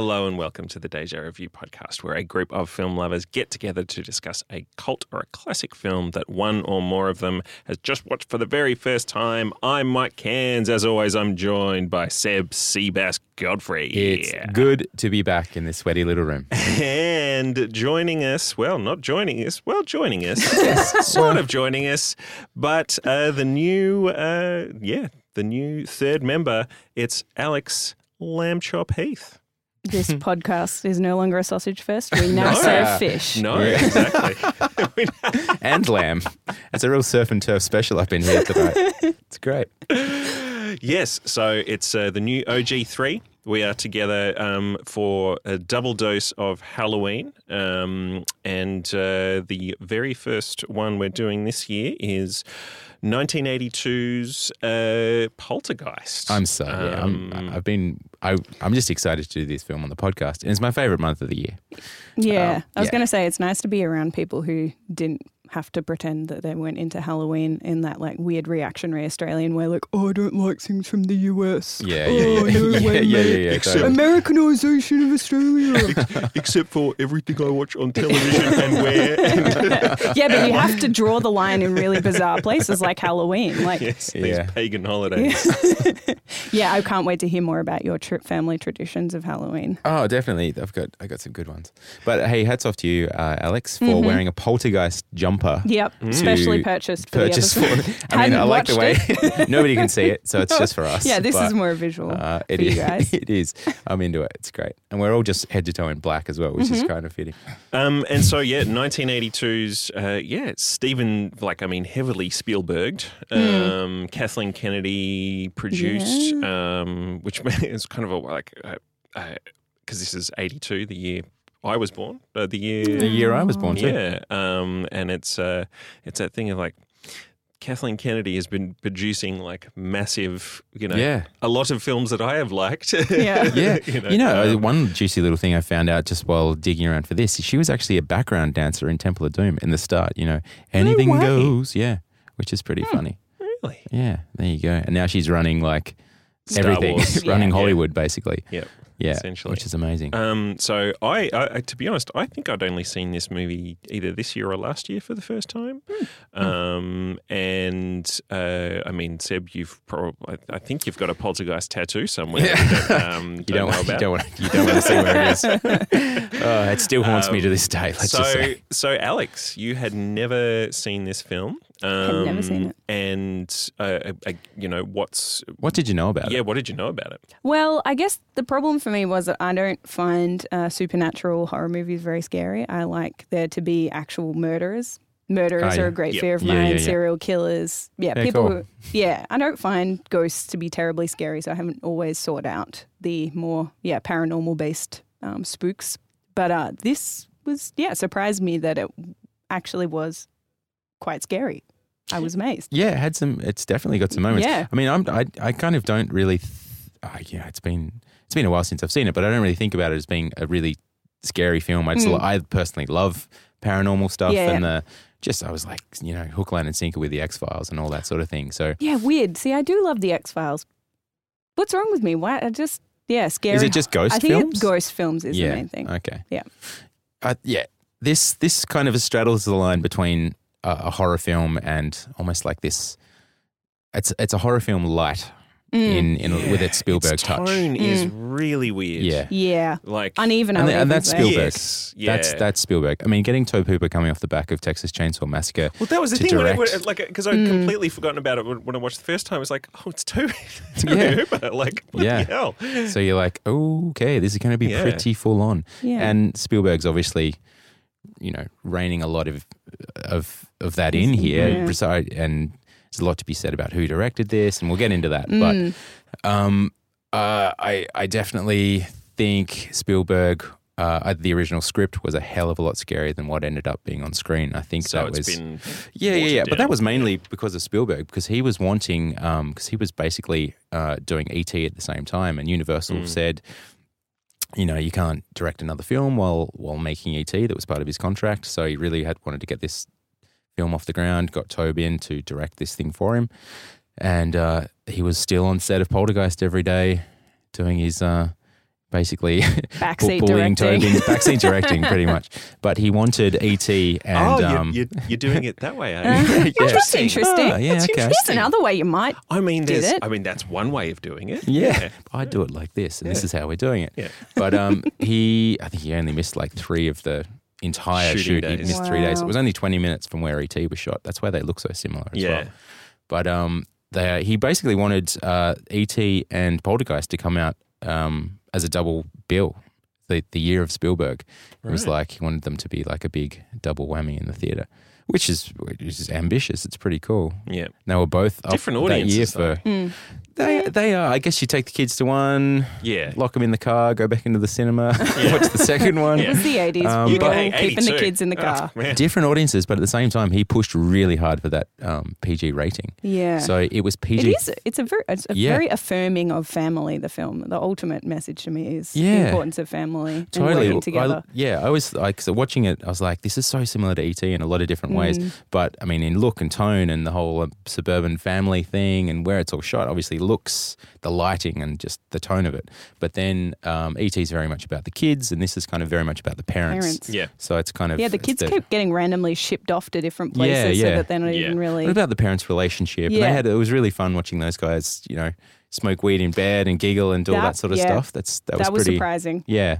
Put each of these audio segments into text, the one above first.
Hello and welcome to the Deja Review podcast, where a group of film lovers get together to discuss a cult or a classic film that one or more of them has just watched for the very first time. I'm Mike Cairns. As always, I'm joined by Seb Seabass Godfrey. It's good to be back in this sweaty little room. And joining us, well, not joining us, well, joining us, sort of joining us, but uh, the new, uh, yeah, the new third member, it's Alex Lamb Chop Heath. This podcast is no longer a sausage fest. We now No. serve fish. No, Yeah. exactly. and lamb. It's a real surf and turf special up in here tonight. It's great. yes, so it's uh, the new OG3. We are together um, for a double dose of Halloween. Um, and uh, the very first one we're doing this year is 1982's uh, Poltergeist. I'm so yeah. I'm, Um, I've been. I, I'm just excited to do this film on the podcast, and it's my favorite month of the year. Yeah. Um, I was yeah. going to say it's nice to be around people who didn't have to pretend that they went into Halloween in that like weird reactionary Australian way, like, oh, I don't like things from the US. Yeah, oh, yeah, yeah, no yeah, way, yeah, yeah, yeah. Except- Americanization of Australia. Except for everything I watch on television and where. And yeah, but you have to draw the line in really bizarre places like Halloween. Like, yes, these Yeah. pagan holidays. yeah, I can't wait to hear more about your tri- family traditions of Halloween. Oh, definitely. I've got I got some good ones. But hey, hats off to you, uh, Alex, for Mhm. wearing a poltergeist jumper. Yep, specially purchased for Purchase the for. episode. I mean, Hadn't I like the way nobody can see it, so it's just for us. Yeah, this but, is more visual Uh, it for you guys. it is. I'm into it. It's great, and we're all just head to toe in black as well, which Mm-hmm. is kind of fitting. Um, and so, yeah, 1982's, uh, yeah, it's Stephen, like, I mean, heavily Spielberged. Um, Kathleen Kennedy produced, um, which is kind of a, like, because uh, this is 82, the year I was born, uh, the year. The year I was born too. Yeah. Um, and it's, uh, it's that thing of like, Kathleen Kennedy has been producing like massive, you know, Yeah. a lot of films that I have liked. Yeah. Yeah, you you know, know, um, one juicy little thing I found out just while digging around for this, is she was actually a background dancer in Temple of Doom in the start. You know, anything way. goes. Yeah, which is pretty funny. really. Yeah, there you go. And now she's running like Star everything, running Yeah. Hollywood basically. Yep. Yeah, Essentially. which is amazing. Um, so I, I, to be honest, I think I'd only seen this movie either this year or last year for the first time. Um, and uh, I mean, Seb, you've probably, I, think you've got a poltergeist tattoo somewhere. that, um, you don't, know want, you don't want, you don't want to see where it is. oh, it still haunts me to this day. Let's so, so Alex, you had never seen this film. Um, never seen it. And uh, uh, you know what's What did you know about yeah? it? Yeah, what did you know about it? Well, I guess the problem for me was that I don't find uh, supernatural horror movies very scary. I like there to be actual murderers. Murderers yeah. are a great Yep. fear of Yeah, mine. yeah, yeah. Serial killers. Yeah, Yeah, people cool. who. Yeah, I don't find ghosts to be terribly scary, so I haven't always sought out the more yeah paranormal based um, spooks. But uh, this was yeah surprised me that it actually was quite scary. I was amazed. Yeah, it had some. It's definitely got some moments. Yeah. I mean, I'm, I I kind of don't really. Th- uh, yeah, it's been it's been a while since I've seen it, but I don't really think about it as being a really scary film. I just Mm. I personally love paranormal stuff Yeah. and the just I was like you know hook line and sinker with the X Files and all that sort of thing. So Yeah, weird. See, I do love the X Files. What's wrong with me? Why? I just yeah, scary. is it just ghost I think films? It, ghost films is yeah. the main thing. Okay. Yeah. Uh, yeah. This this kind of straddles the line between a, a horror film and almost like this. It's it's a horror film light Mm. in in with its Spielberg its touch. tone is really weird. Yeah. Yeah, like uneven. And would the- and that's say. Spielberg. Yes, yeah. That's that's Spielberg. I mean, getting Tobe Hooper coming off the back of Texas Chainsaw Massacre. Well, that was the thing when direct. when- like because I'd Mm. completely forgotten about it when, when I watched the first time. I was like, oh, it's Tobe, Tobe Yeah. Hooper. Like, what Yeah. the hell? So you're like, oh, okay, this is going to be Yeah. pretty full on. Yeah. And Spielberg's obviously, you know, reining a lot of of of that in here. Yeah. And there's a lot to be said about who directed this, and we'll get into that. Mm. But um, uh, I I definitely think Spielberg. Uh, the original script was a hell of a lot scarier than what ended up being on screen. I think So that it's was been Yeah, yeah, yeah. But that was mainly because of Spielberg, because he was wanting, because he was basically uh, doing ET at the same time, and Universal Mm. said, you know, you can't direct another film while while making ET. That was part of his contract, so he really had wanted to get this film off the ground. Got Tobe in to direct this thing for him, and uh, he was still on set of Poltergeist every day, doing his uh, basically Backseat bullying directing. Tobin, backseat directing, pretty much. But he wanted ET, and oh, you're, um, you're, you're doing it that way, are you? yeah. That's interesting. Ah, yeah, That's okay. Here's another way you might. I mean, Did there's, it? I mean, that's one way of doing it. Yeah, I do it like this, and this is how we're doing it. Yeah. But um, he, I think he only missed like three of the entire Shooting shoot. He days. missed three days. It was only twenty minutes from where ET was shot. That's why they look so similar as Yeah. well. But um, they, he basically wanted uh, ET and Poltergeist to come out um, as a double bill. The, the year of Spielberg, it was like he wanted them to be like a big double whammy in the theater, which is which is ambitious. It's pretty cool. Yeah. They were both Different that year audiences, though. for Mm. They they are. I guess you take the kids to one, Yeah. lock them in the car, go back into the cinema, watch the second one. It was the 80s. Um, we You were got- all keeping the 82. kids in the Oh, car. man. Different audiences, but at the same time, he pushed really hard for that um, PG rating. Yeah. So it was PG. it is. It's a very, it's a Yeah. very affirming of family. The film. The ultimate message to me is the importance of family Totally. and working I- together. yeah, I was like, so watching it, I was like, this is so similar to ET in a lot of different ways. Mm. But I mean, in look and tone and the whole uh, suburban family thing and where it's all shot, obviously looks, the lighting and just the tone of it. But then um, ET is very much about the kids, and this is kind of very much about the parents. Parents. Yeah. So it's kind of Yeah, the it's kids keep getting randomly shipped off to different places Yeah, yeah. so that they're not Yeah. even really. What about the parents' relationship? And Yeah. they had it was really fun watching those guys, you know, smoke weed in bed and giggle and do all That- that sort of yeah. stuff. That's that was, that was pretty surprising. Yeah.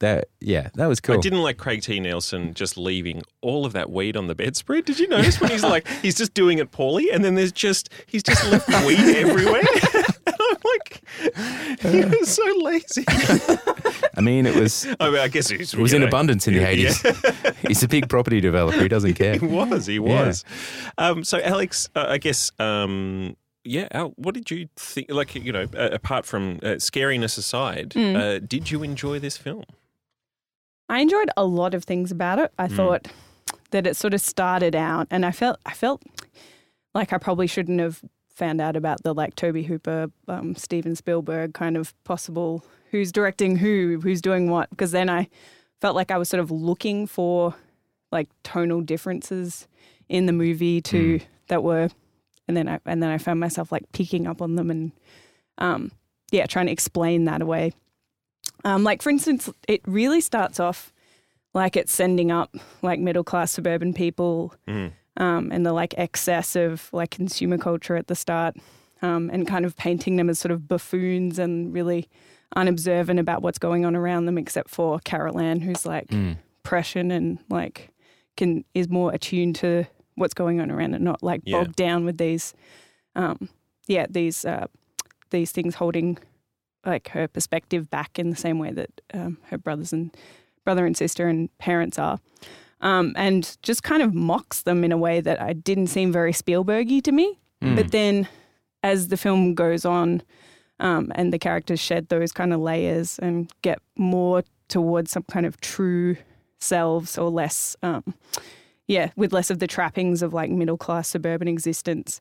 That yeah, that was cool. I didn't like Craig T. Nelson just leaving all of that weed on the bedspread. Did you notice when he's like, he's just doing it poorly and then there's just, he's just left weed everywhere? and I'm like, he was so lazy. I mean, it was I mean, I guess it was you in know, abundance in the yeah. eighties. He's a big property developer. He doesn't care. He was, he Yeah. was. Um, so, Alex, uh, I guess, um, yeah, Al, what did you think? Like, you know, uh, apart from uh, scariness aside, Mm. uh, did you enjoy this film? I enjoyed a lot of things about it. I Mm. thought that it sort of started out, and I felt I felt like I probably shouldn't have found out about the like Tobe Hooper, um, Steven Spielberg kind of possible who's directing who, who's doing what, because then I felt like I was sort of looking for like tonal differences in the movie to that were, and then I and then I found myself like picking up on them and um, yeah, trying to explain that away. Um, like for instance, it really starts off like it's sending up like middle class suburban people Mm. um, and the like excess of like consumer culture at the start, um, and kind of painting them as sort of buffoons and really unobservant about what's going on around them, except for Carol Ann, who's like Mm. prescient and like can is more attuned to what's going on around and not like Yeah. bogged down with these, um, yeah, these uh, these things holding like her perspective back in the same way that um, her brothers and brother and sister and parents are. Um, and just kind of mocks them in a way that I didn't seem very Spielbergy to me. Mm. But then, as the film goes on, um, and the characters shed those kind of layers and get more towards some kind of true selves or less, um, yeah, with less of the trappings of like middle class suburban existence.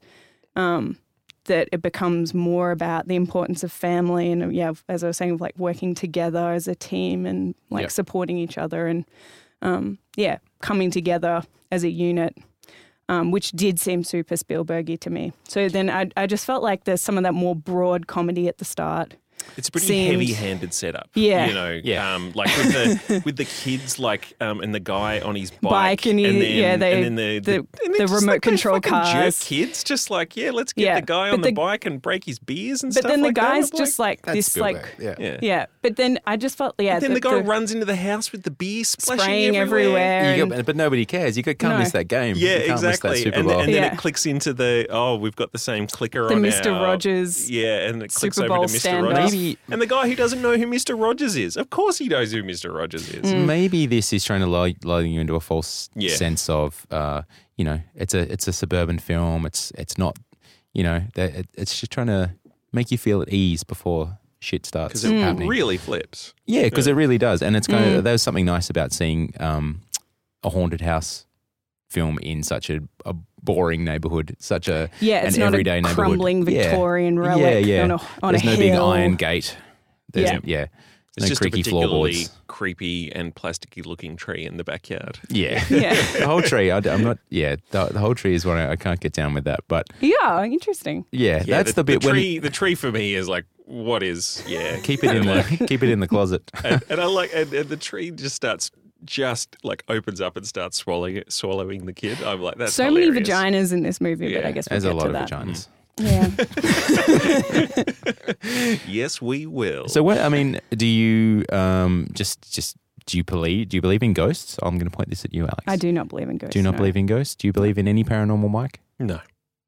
Um, that it becomes more about the importance of family and yeah, as I was saying, of like working together as a team and like Yep. supporting each other and um, yeah, coming together as a unit, um, which did seem super Spielbergy to me. So then I, I just felt like there's some of that more broad comedy at the start. It's a pretty Seemed- heavy-handed setup. Yeah. you know, Yeah. um, like with the with the kids, like um, and the guy on his bike, Bike and he- then, yeah, they- and then the the- and they're the remote like control fucking cars. jerk kids, just like yeah, let's get Yeah, the guy but on the, the- bike and break his beers and But stuff But then the like guy's I'm just like That's this, like yeah. yeah. yeah. But then I just felt yeah. But then the, guy runs into the house with the beer splashing spraying everywhere. everywhere. You and- get- but nobody cares. You can't No. miss that game. Yeah, exactly. Miss that Super and, and then it clicks into the oh, we've got the same clicker the on Mr. Rogers. Yeah, and it clicks over to Mr. Rogers. Maybe And the guy who doesn't know who Mr. Rogers is, of course he knows who Mr. Rogers is. Mm. maybe this is trying to lull, lull you into a false Yeah. sense of, uh, you know, it's a it's a suburban film. It's it's not, you know, that it, it's just trying to make you feel at ease before shit starts Because it happening. really flips. yeah, because it really does, and it's kind Mm. of there's something nice about seeing um, a haunted house film in such a, a boring neighborhood, such a Yeah, it's an not everyday a neighborhood. crumbling Yeah. Victorian relic Yeah, yeah. on a on There's a no hill. big iron gate. There's, Yeah. yeah. It's No just a particularly floorboards. creepy and plasticky looking tree in the backyard. Yeah. Yeah. the whole tree. I, am not. Yeah, the, the whole tree is what I, I can't get down with that. But Yeah, interesting. yeah, Yeah, that's the, bit the when tree. The tree for me is like, what is? Yeah, keep it in the keep it in the closet. and, and I like, and, and the tree just starts, just like opens up and starts swallowing it, swallowing the kid. I'm like, that's so hilarious. many vaginas in this movie, but I guess we'll There's a lot to of that. vaginas. Yeah. Yes, we will. So what? I mean, do you um just just do you believe do you believe in ghosts? I'm going to point this at you, Alex. I do not believe in ghosts. Do you not no. believe in ghosts? Do you believe in any paranormal, Mike? no,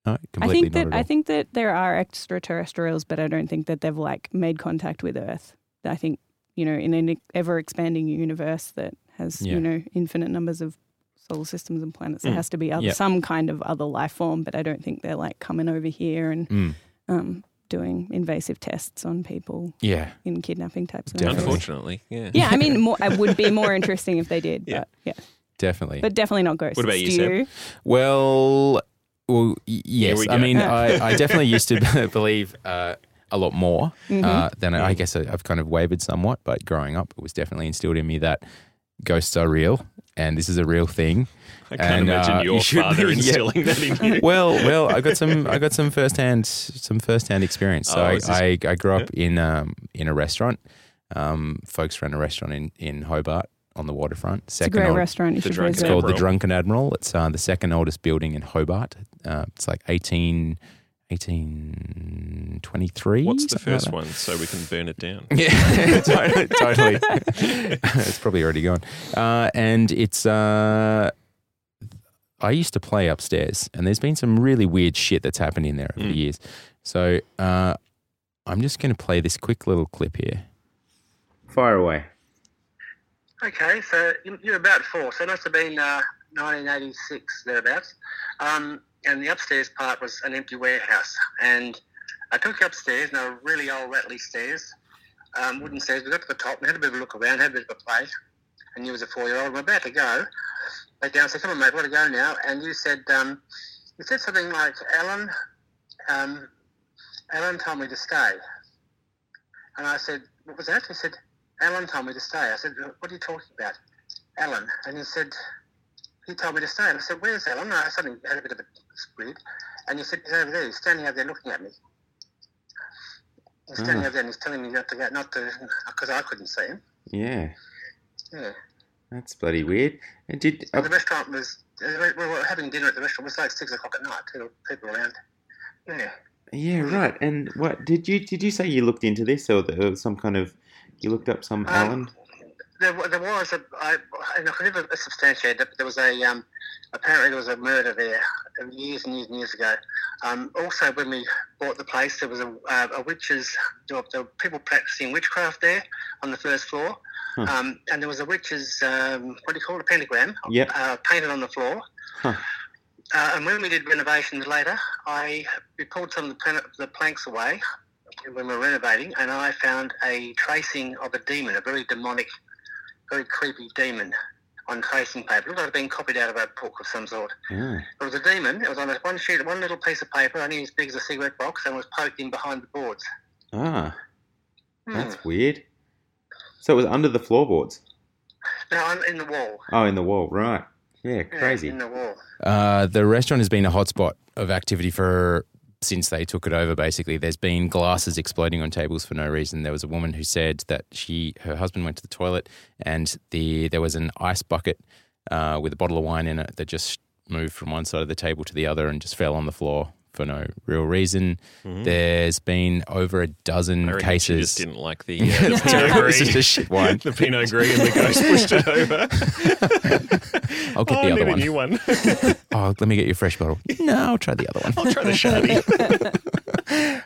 No, I completely think that at all. I think that there are extraterrestrials, but I don't think that they've like made contact with Earth. I think you know, in an ever expanding universe that has Yeah. you know infinite numbers of solar systems and planets, there Mm. has to be other, Yep. some kind of other life form. But I don't think they're like coming over here and Mm, um, doing invasive tests on people yeah, in kidnapping types. scenarios. Unfortunately, yeah. Yeah, I mean, more, it would be more interesting if they did. Yeah. But yeah, definitely. but definitely not ghosts. What about you, Do Seb? Well, well, yes. we I mean, I, I definitely used to believe uh, a lot more Mhm. uh, than I, I guess I, I've kind of wavered somewhat. But growing up, it was definitely instilled in me that ghosts are real and this is a real thing. I can't And, imagine uh, your you should- father yeah. instilling that in you. Well, well, I got some, I got some firsthand, some firsthand experience. So Oh, I, this- I, I grew up in, um, in a restaurant. Um, folks ran a restaurant in, in Hobart on the waterfront. It's a great old- restaurant. You The should Drunken It's called the Drunken Admiral. It's uh, the second oldest building in Hobart. Uh, it's like 18, 1823. What's the something like first one so we can burn it down? Yeah, totally. totally. it's probably already gone. Uh, and it's. Uh, I used to play upstairs, and there's been some really weird shit that's happened in there over the Mm. years. So uh, I'm just going to play this quick little clip here. Fire away. Okay, so you- you're about four, so it must have been uh, 1986 thereabouts. Um, and the upstairs part was an empty warehouse, and I took you upstairs, and they were really old rattly stairs, um, wooden stairs. We got to the top and had a bit of a look around, had a bit of a play, and you was a four-year-old. We're about to go. Back down, said, "Come on, mate, want to go now?" And you said, um, "You said something like, Alan, um, Alan told me to stay." And I said, "What was that?" He said, Alan told me to stay. I said, what are you talking about? Alan. And he said, he told me to stay. And I said, where's Alan? And I suddenly had a bit of a squid. And he said, he's over there. He's standing over there looking at me. He's standing Ah. over there and he's telling me not to go, not to, because I couldn't see him. Yeah, Yeah. that's bloody weird. And did And the restaurant was, uh, we were having dinner at the restaurant. It was like six o'clock at night. People, people around. Yeah. Yeah, right. And what did you did you say you looked into this or there was some kind of you looked up some Um, Alan? There, there was a, I, and I could never substantiate but there was a, um, apparently there was a murder there uh, years and years and years ago. Um, also, when we bought the place, there was a, uh, a witch's, there were, there were people practicing witchcraft there on the first floor. Huh. Um, and there was a witch's, um, what do you call it, a pentagram, Yep. uh, painted on the floor. Huh. Uh, and when we did renovations later, I we pulled some of the, the planks away when we were renovating, and I found a tracing of a demon, a very demonic, very creepy demon on tracing paper. It looked like it had been copied out of a book of some sort. Ah, It was a demon. It was on a, one sheet, one little piece of paper, only as big as a cigarette box, and was poked in behind the boards. ah, Hmm. that's weird. So it was under the floorboards. No, in the wall. Oh, in the wall, right? Yeah, Yeah, crazy. in the wall. Uh, the restaurant has been a hotspot of activity for since they took it over. Basically, there's been glasses exploding on tables for no reason. There was a woman who said that she her husband went to the toilet and the there was an ice bucket uh, with a bottle of wine in it that just moved from one side of the table to the other and just fell on the floor for no real reason. There's been over a dozen Mm-hmm. I cases. just didn't like the, uh, the Pinot just Gris. a shit wine. the Pinot Gris and the ghost pushed it over. I'll get oh, the other one. a new one. Oh, let me get you a fresh bottle. No, I'll try the other one. I'll try the Shardy.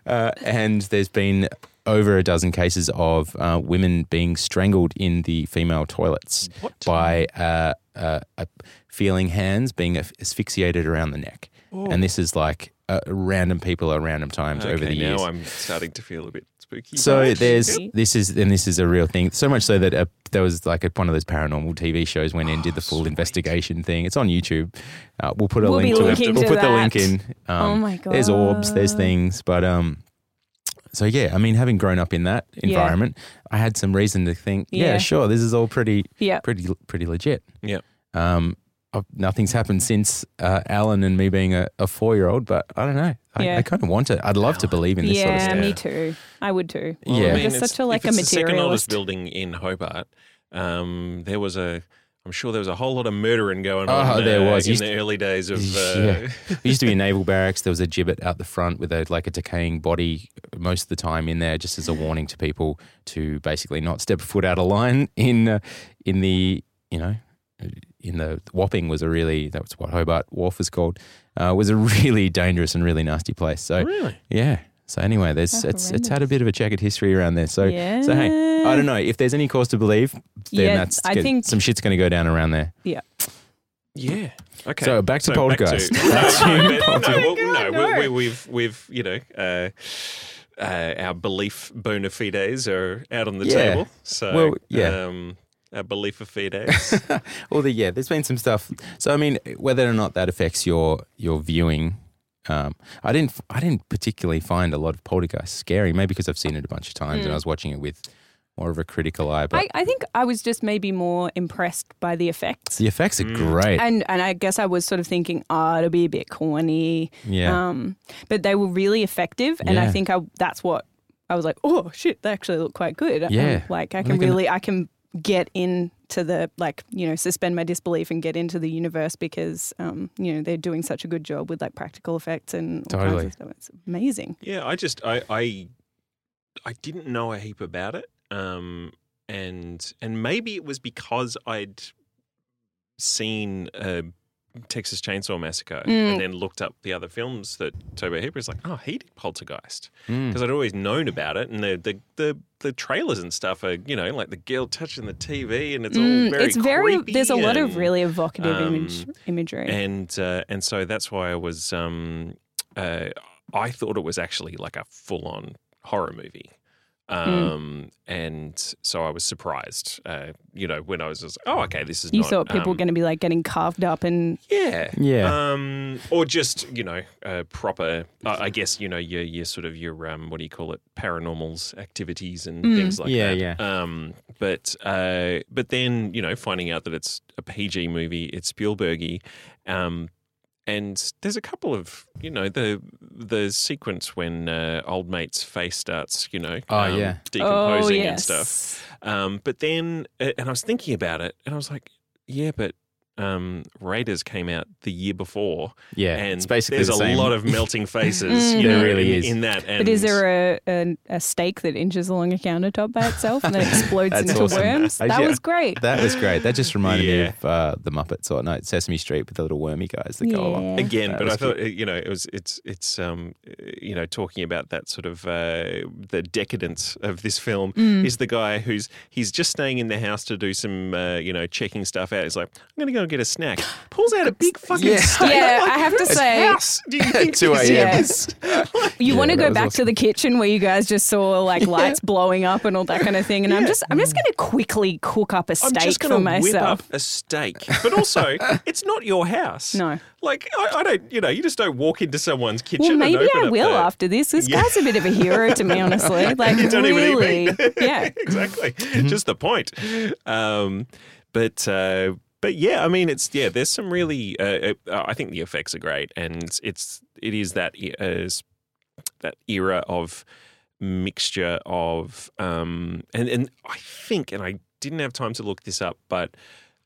Uh, and there's been over a dozen cases of uh, women being strangled in the female toilets What? by uh, uh, uh, feeling hands being asphyxiated around the neck. And this is like uh, random people at random times over the years. now I'm starting to feel a bit spooky. So Right. there's this is and this is a real thing. So much so that uh, there was like a, one of those paranormal TV shows went in and did the full investigation thing. It's on YouTube. Uh, we'll put a We'll link be to it. linking We'll to put the link in. Um, Oh my god. There's orbs. There's things, but um, so yeah, I mean, having grown up in that Yeah. environment, I had some reason to think, yeah, Yeah. sure, this is all pretty, Yeah. pretty, pretty legit. Yeah. Um, I've- nothing's happened since uh, Alan and me being a, a four-year-old, but I don't know. I, Yeah. I kind of want it. I'd love to believe in this yeah, sort of stuff. Yeah, me too. I would too. Well, I I'm mean, it's- such a like if a it's the second oldest materialist. building in Hobart. Um, there was a, I'm sure there was a whole lot of murdering going Oh, on. there uh, was. in Used the to- early days of. Uh, Yeah. There used to be a naval barracks. There was a gibbet out the front with a like a decaying body most of the time in there, just as a warning to people to basically not step a foot out of line in uh, in the you know in the Wapping was a really that's what Hobart Wharf was called uh, was a really dangerous and really nasty place. So Really? yeah. So anyway, there's That's it's it's had a bit of a checkered history around there. So yeah. so hey, I don't know if there's any cause to believe. Then Yeah, that's I good. think- some shit's going to go down around there. Yeah. Yeah. Okay. So back to Poltergeist. no, Back to no, but- Poltergeist. no, well, God, no, no. We, we, we've we've you know. Uh, uh, our belief bona fides are out on the Yeah. table. So, Well, yeah. um, our belief of fides. well, the, yeah, there's been some stuff. So, I mean, whether or not that affects your your viewing, um, I didn't I didn't particularly find a lot of Poltergeist scary. Maybe because I've seen it a bunch of times and I was watching it with more of a critical eye. But I, I think I was just maybe more impressed by the effects. the effects are great. And and I guess I was sort of thinking, oh, it'll be a bit corny. yeah, Um, but they were really effective, and I think I, that's what I was like. Oh shit, they actually look quite good. Um, Yeah. like I can they're gonna- really, I can get into the like you know suspend my disbelief and get into the universe because um, you know they're doing such a good job with like practical effects and all Totally. kinds of stuff. It's amazing. Yeah, I just I I I didn't know a heap about it, um, and and maybe it was because I'd seen uh, Texas Chainsaw Massacre Mm. and then looked up the other films that Tobe Hooper is like, oh, he did Poltergeist Mm. because I'd always known about it, and the the the the trailers and stuff are you know like the girl touching the TV, and it's all Mm, very it's very. There's a lot of really evocative um, image imagery. and uh, and so that's why I was um, uh, I thought it was actually like a full on horror movie. Um, and so I was surprised, uh, you know, when I was just, oh, okay, this is you not, thought people were um, going to be like getting carved up and yeah, Yeah. um, or just you know, uh, proper. Uh, I guess you know your your sort of your um, what do you call it, paranormals activities and Mm. things like Yeah, that. yeah. Um, but uh, but then you know, finding out that it's a PG movie, it's Spielbergy, um, and there's a couple of you know the the sequence when uh, old mate's face starts you know Oh, um, yeah. decomposing oh, yes. and stuff. Um, but then, uh, and I was thinking about it, and I was like, yeah, but um, Raiders came out the year before, yeah, and it's basically there's the a same. lot of melting faces. Mm. you There really in, is. in that. And But is there a, a a steak that inches along a countertop by itself and then explodes into awesome. worms? That yeah. was great. That was great. That just reminded me of uh, the Muppets or no Sesame Street with the little wormy guys that go along. Again? That But I thought uh, you know it was it's it's um you know talking about that sort of uh, the decadence of this film Mm. is the guy who's he's just staying in the house to do some uh, you know checking stuff out. He's like, I'm going to go and get a snack. Pulls out a big fucking Yeah. steak. Yeah, Like, I have to say- house do you think 2 this a.m. is? You Yeah, want to go back awesome. to the kitchen where you guys just saw like lights blowing up and all that kind of thing, and I'm just I'm just going to quickly cook up a I'm steak just for going to whip myself. up a steak, but also it's not your house. No. like I, I don't, you know, you just don't walk into someone's kitchen. Well, and maybe open I will the- after this. This Yeah. guy's a bit of a hero to me, honestly. Like You don't even eat really, yeah. exactly. Just the point. Um, but uh, but yeah, I mean, it's yeah. There's some really. Uh, uh, I think the effects are great, and it's it is that uh, that era of mixture of um, and and I think, and I didn't have time to look this up, but.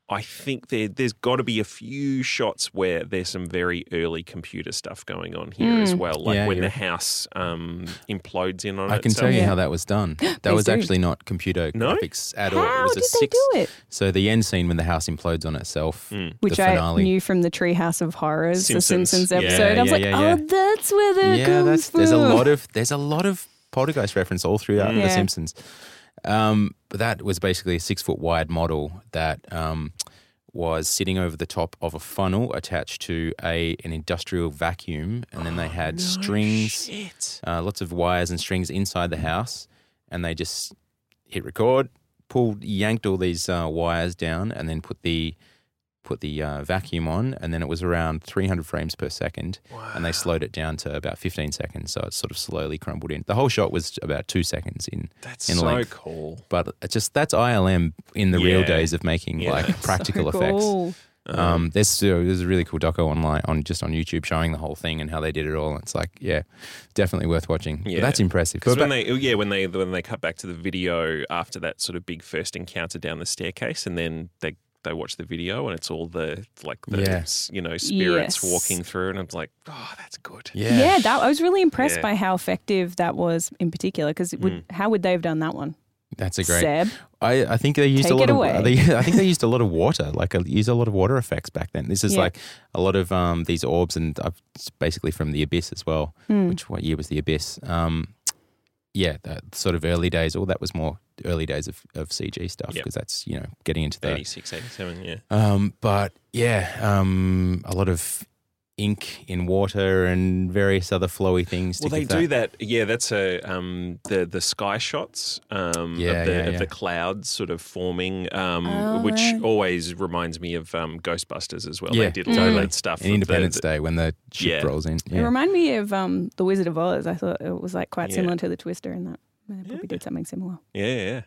I think there, there's got to be a few shots where there's some very early computer stuff going on here as Mm. well, like Yeah, when the house um, implodes in on itself. I can itself. tell you Yeah. how that was done. That was do. actually not computer No? graphics at all. How It was did a they six. do it? So the end scene when the house implodes on itself, Mm. Which the I knew from the Treehouse of Horrors, Simpsons. the Simpsons Yeah, episode. I was yeah, like, yeah, oh, that's where that yeah, comes that's from. there's a lot of there's a lot of poltergeist reference all throughout Yeah. The Simpsons. Um, but that was basically a six foot wide model that um, was sitting over the top of a funnel attached to a an industrial vacuum, and then they had strings, Shit. uh, lots of wires and strings inside the house, and they just hit record, pulled, yanked all these uh, wires down, and then put the put the uh, vacuum on, and then it was around 300 frames per second, and they slowed it down to about 15 seconds, so it sort of slowly crumbled in. The whole shot was about two seconds in. That's in so length. cool. But it just that's ILM in the real days of making Yeah. like practical So effects. cool. Um, there's uh, there's a really cool doco online on just on YouTube showing the whole thing and how they did it all. It's like yeah, definitely worth watching. But Yeah. that's impressive. Because But when they, yeah, when they when they cut back to the video after that sort of big first encounter down the staircase, and then they they watch the video, and it's all the like the Yeah. you know spirits Yes. walking through, and I'm like, oh, that's good. yeah, Yeah, that I was really impressed Yeah. by how effective that was in particular. Because would how would they have done that one? that's a great. Seb, I, I think they used Take a lot of away. they, I think they used a lot of water, like a, used a lot of water effects back then. This is Yeah. like a lot of um, these orbs, and uh, it's basically from the Abyss as well. Hmm. Which what year was the Abyss? Um, yeah, that sort of early days. All that was more early days of, of CG stuff Yep. because that's you know getting into the 86, 87, yeah. Um, but yeah, um, a lot of ink in water and various other flowy things. Well, to they give do that. Yeah, that's a um, the the sky shots um, Yeah, of, the, yeah, of yeah. the clouds sort of forming, um, Oh, which right. always reminds me of um, Ghostbusters as well. Yeah, they did a totally. of that stuff. in of the- Independence the- Day when the ship Yeah. rolls in. It Yeah. reminded me of um, the Wizard of Oz. I thought it was like quite Yeah. similar to the Twister in that. They probably Yeah. did something similar. Yeah, yeah.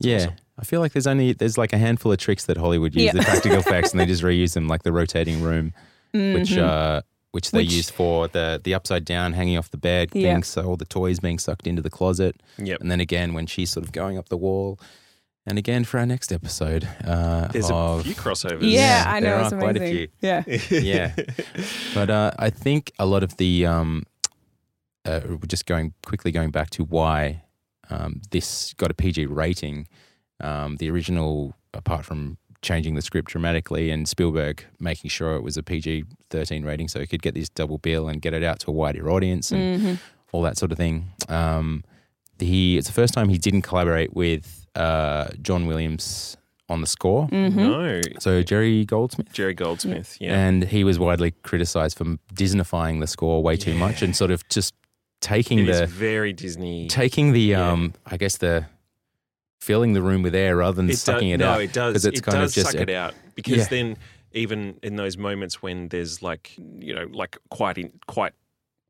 yeah. awesome. I feel like there's only there's like a handful of tricks that Hollywood use Yeah. the practical effects and they just reuse them like the rotating room, which Mhm. uh, which they Which- used for the the upside down hanging off the bed Yeah. thing, so all the toys being sucked into the closet, Yep. and then again when she's sort of going up the wall. And again for our next episode uh, There's of a few crossovers. yeah, Yeah, I know. there It's are quite a few. Yeah. Yeah. But uh, I think a lot of the um, uh, just going quickly going back to why um, this got a PG rating. Um, the original, apart from changing the script dramatically, and Spielberg making sure it was a PG thirteen rating, so he could get this double bill and get it out to a wider audience and Mhm. all that sort of thing. Um, he it's the first time he didn't collaborate with uh, John Williams on the score. Mhm. No. So Jerry Goldsmith. Jerry Goldsmith. Yeah. And he was widely criticized for Disneyfying the score way too much and sort of just taking It is the very Disney. taking the Yeah. um I guess the filling the room with air rather than It sucking does, it no, out. it does. it's it kind of does just suck a- it out because Yeah. then even in those moments when there's like you know like quite in, quite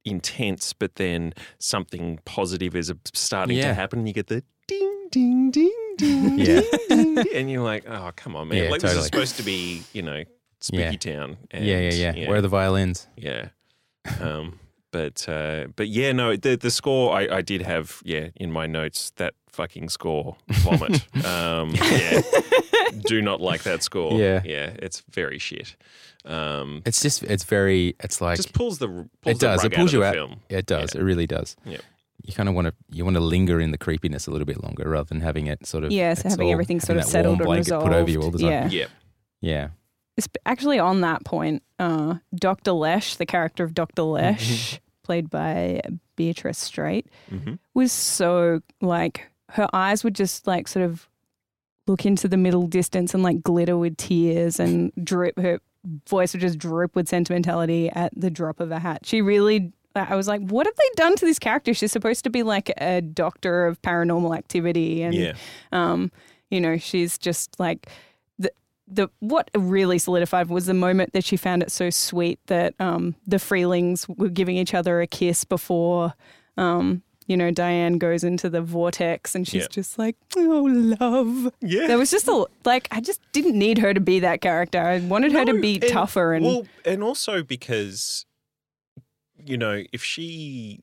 intense, but then something positive is starting Yeah. to happen. You get the ding ding ding ding Yeah. ding, ding, and you're like, oh come on, man! Yeah, like this is supposed to be you know spooky town. And, yeah, yeah, yeah, Where are the violins? yeah. Um, but uh, but yeah, no, the the score I, I did have yeah in my notes that fucking score vomit. um, yeah, do not like that score. Yeah. yeah, it's very shit. Um, It's just it's very it's like just pulls the pulls it does. The It rug pulls out you of out. the film. It does. Yeah. It really does. Yeah. You kind of want to you want to linger in the creepiness a little bit longer rather than having it sort of Yeah, so having all- everything sort having of that warm settled and resolved. put over you all the time. Yeah. Yeah, Yeah. It's actually on that point, uh, Dr. Lesh, the character of Dr. Lesh, played by Beatrice Straight, Mhm. was so like her eyes would just like sort of look into the middle distance and like glitter with tears and drip. Her voice would just drip with sentimentality at the drop of a hat. She really. I was like, what have they done to this character? She's supposed to be like a doctor of paranormal activity, and yeah, um, you know, she's just like the the what really solidified was the moment that she found it so sweet that um, the Freelings were giving each other a kiss before um, you know Diane goes into the vortex, and she's Yeah. just like, oh love. yeah. There was just a like I just didn't need her to be that character. I wanted her to be and- tougher and well, and also because you know if she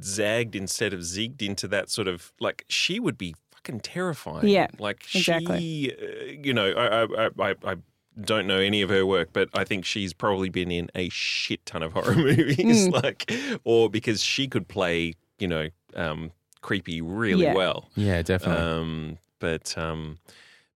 zagged instead of zigged into that sort of like she would be fucking terrifying. Yeah, like exactly. she, uh, you know, I, I, I, I, I don't know any of her work, but I think she's probably been in a shit ton of horror movies, Mm. like, or because she could play, you know, um, creepy really Yeah. well. Yeah, definitely. Um, but um,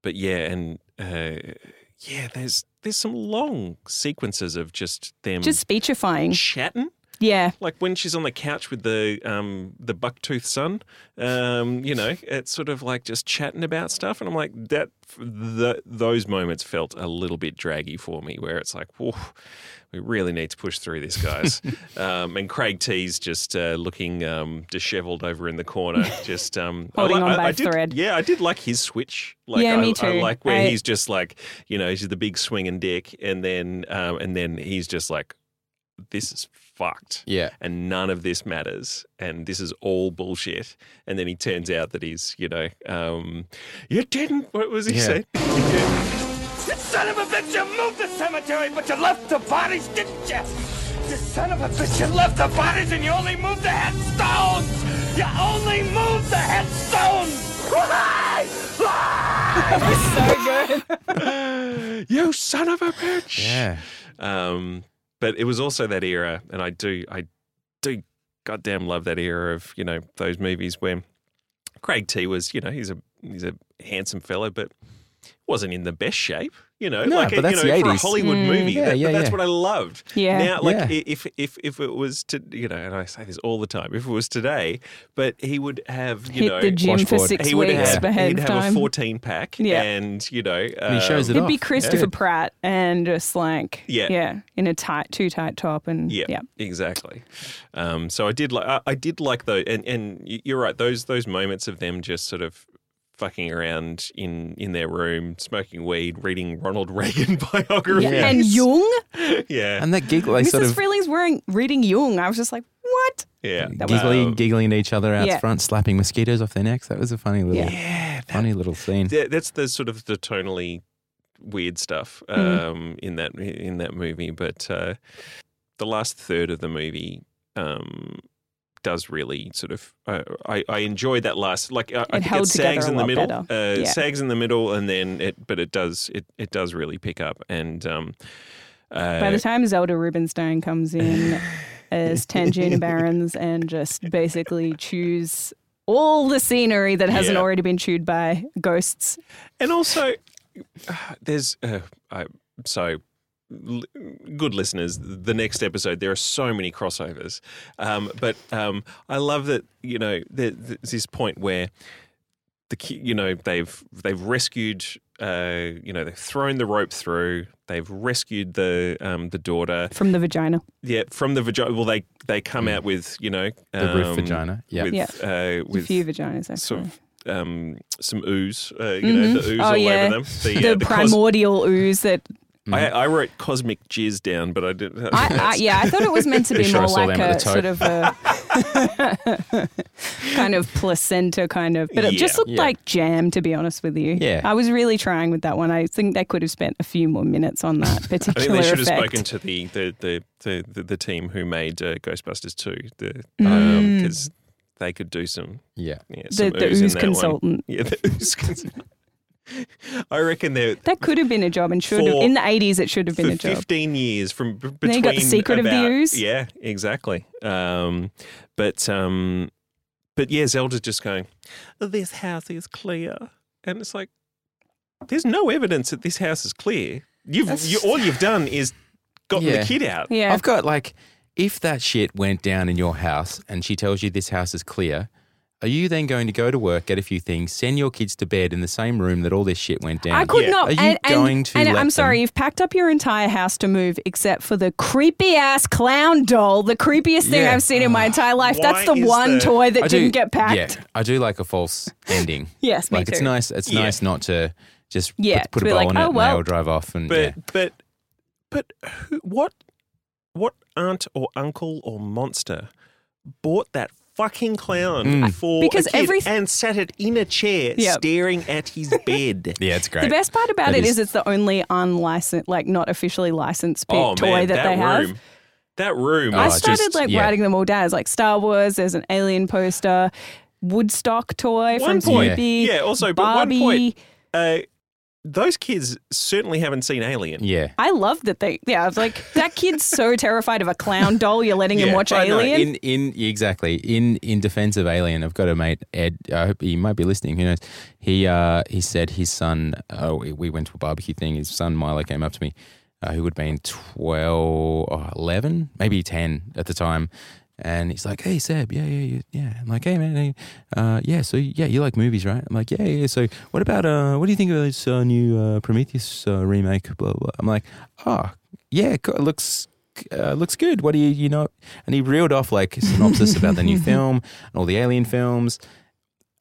but yeah, and uh, yeah, there's there's some long sequences of just them just speechifying. chatting. Yeah. Like when she's on the couch with the um, the bucktooth son, um, you know, it's sort of like just chatting about stuff, and I'm like that. The, those moments felt a little bit draggy for me, where it's like, whoa, we really need to push through this, guys. um, and Craig T's just uh, looking um, dishevelled over in the corner, just um, Holding li- on I- by I a did- thread. Yeah, I did like his switch. Like, Yeah, I, me I too. like where I- he's just like, you know, he's the big swinging dick, and then um, and then he's just like, this is fucked Yeah. and none of this matters and this is all bullshit and then he turns out that he's you know um you didn't what was he Yeah. saying You son of a bitch, you moved the cemetery, but you left the bodies, didn't you? You son of a bitch, you left the bodies and you only moved the headstones! You only moved the headstones! Why? So good. you son of a bitch Yeah. um but it was also that era and i do i do goddamn love that era of you know those movies where craig t was you know he's a he's a handsome fellow, but wasn't in the best shape you know No, like but a, that's you know the for a hollywood Mm. movie Yeah, that, yeah, but that's yeah. what i loved Yeah. now like Yeah. if if if it was to you know and i say this all the time if it was today but he would have you Hit know the gym for six he would weeks have, ahead he'd have time. a 14 pack Yeah. and you know And he shows um, it It'd be. Christopher Yeah. Pratt and just like Yeah. yeah, in a tight, too tight top and Yeah, yeah. exactly. Um, so I did like I, I did like those, and and you're right. Those those moments of them just sort of fucking around in in their room, smoking weed, reading Ronald Reagan biographies, Yeah. And Jung, yeah, And that giggle, they Mrs. sort of Freeling's wearing reading Jung. I was just like, what? yeah, giggling, Um, giggling at each other out Yeah. front, slapping mosquitoes off their necks. That was a funny little, Yeah. yeah, that- funny little scene. that- that's the sort of the tonally weird stuff um, Mhm. in that in that movie. But uh, the last third of the movie um, does really sort of. Uh, I I enjoyed that last like I, think it sags in the middle, better. uh, Yeah. sags in the middle, and then it but it does it it does really pick up and. Um, uh, By the time Zelda Rubinstein comes in as Tangina Barrons and just basically chews all the scenery that hasn't Yeah. already been chewed by ghosts. And also, there's uh, I, so good listeners. The next episode, there are so many crossovers, um, but um, I love that you know there- there's this point where the ki- you know they've they've rescued. Uh, you know they've thrown the rope through. They've rescued the um, the daughter. From the vagina. Yeah, from the vagina. Well, they they come out with you know The roof um, vagina. Yeah. with Yeah. uh, There's a few vaginas, actually. sort of um, some ooze. Uh, you know the ooze Oh, all yeah. over them. The, the, uh, the cos- primordial ooze that I, I wrote cosmic jizz down, but I didn't. I, I, yeah, I thought it was meant to be sure more like a sort of a kind of placenta kind of, but it just looked Yeah. like jam, to be honest with you. Yeah. I was really trying with that one. I think they could have spent a few more minutes on that particular one. I think they should have spoken to the the, the, the, the, the team who made uh, Ghostbusters 2 because Mm. they could do some, Yeah. yeah, the, some the ooze, in ooze that one. consultant. Yeah, the ooze consultant. I reckon they're That could have been a job and should have in the eighties. It should have been for a job. 15 years from b- between. then you got The Secret of the about- Ooze. Yeah, exactly. Um, but um, but yeah, Zelda's just going. This house is clear, and it's like there's no evidence that this house is clear. You've you, all you've done is gotten Yeah. the kid out. Yeah, I've got like, if that shit went down in your house and she tells you this house is clear, are you then going to go to work, get a few things, send your kids to bed in the same room that all this shit went down? I could Yeah. not. Are you and, and- going to And let I'm sorry, them- you've packed up your entire house to move, except for the creepy ass clown doll, the creepiest thing Yeah. I've seen in my entire life. Why That's the is one the- toy that I didn't get packed. Yeah, I do like a false ending. Yes, me like it's too. nice. It's Yeah. nice not to just Yeah, put, put to a be bow like, on oh, it oh, and well. they'll drive off. And But yeah. but but who, what what aunt or uncle or monster bought that fucking clown Mm. for Because a kid every- and sat it in a chair Yep. staring at his bed? yeah, it's great. The best part about That it is- is it's the only unlicensed, like not officially licensed pi- oh toy man, that, they have. room, that room. Oh, I was just- started like yeah. writing them all down. It's like Star Wars. There's an Alien poster, Woodstock toy One from point, Snoopy. yeah. Also, but Barbie. one point, uh, those kids certainly haven't seen Alien. yeah. I love that they. Yeah, I was like, that kid's so terrified of a clown doll. You're letting him Yeah, watch I know, Alien. in in exactly in in defense of Alien, I've got a mate Ed. I hope he might be listening. Who knows? He uh he said his son. Oh, we- we went to a barbecue thing. His son Milo came up to me, uh, who would have been 12 or 11, maybe 10 at the time. And he's like, "Hey Seb, yeah, yeah, yeah, yeah." I'm like, "Hey man, hey, uh, yeah, so yeah, you like movies, right?" I'm like, "Yeah, yeah." So what about uh, what do you think of this uh, new uh, Prometheus uh, remake? Blah, blah blah. I'm like, "Oh, yeah, it looks uh, looks good. What do you you know?" And he reeled off like a synopsis about the new film and all the Alien films.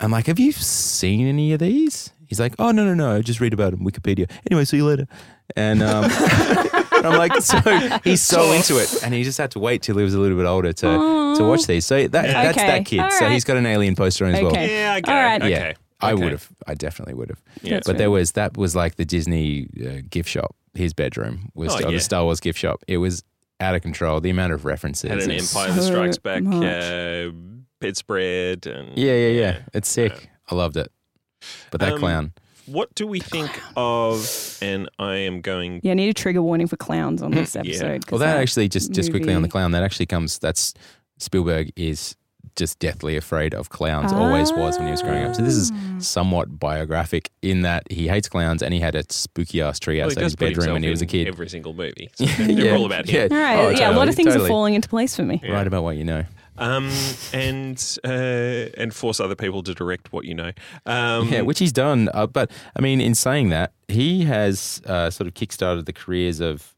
I'm like, "Have you seen any of these?" He's like, "Oh no, no, no, I just read about it on Wikipedia." Anyway, see you later. And um, and I'm like, so he's so into it, and he just had to wait till he was a little bit older to to watch these. So that that's Okay. that kid. All So right. he's got an alien poster on as well. Okay. Yeah, I get All it. right. Okay. Yeah, I Okay. would have. I definitely would have. Yeah. but there was that was like the Disney uh, gift shop. His bedroom was Oh, or yeah. the Star Wars gift shop. It was out of control. The amount of references. Had an It's- Empire that Strikes Back much. uh, bedspread and Yeah, yeah, yeah. It's sick. I loved it. But that Um, clown. What do we think of? And I am going. Yeah, I need a trigger warning for clowns on this Yeah. Well, that actually just just quickly on the clown. That actually comes. That's Spielberg is just deathly afraid of clowns. Always was when he was growing up. So this is Ah. somewhat biographic in that he hates clowns and he had a spooky ass tree Well, he outside does his put bedroom when he was a in kid. Every single movie. So they're all about him. All right, Oh, yeah, a lot totally, of things totally. are falling into place for me. Yeah. Right about what you know. Um, and uh, and force other people to direct what you know. Um, yeah, which he's done. Uh, but I mean, in saying that, he has uh, sort of kickstarted the careers of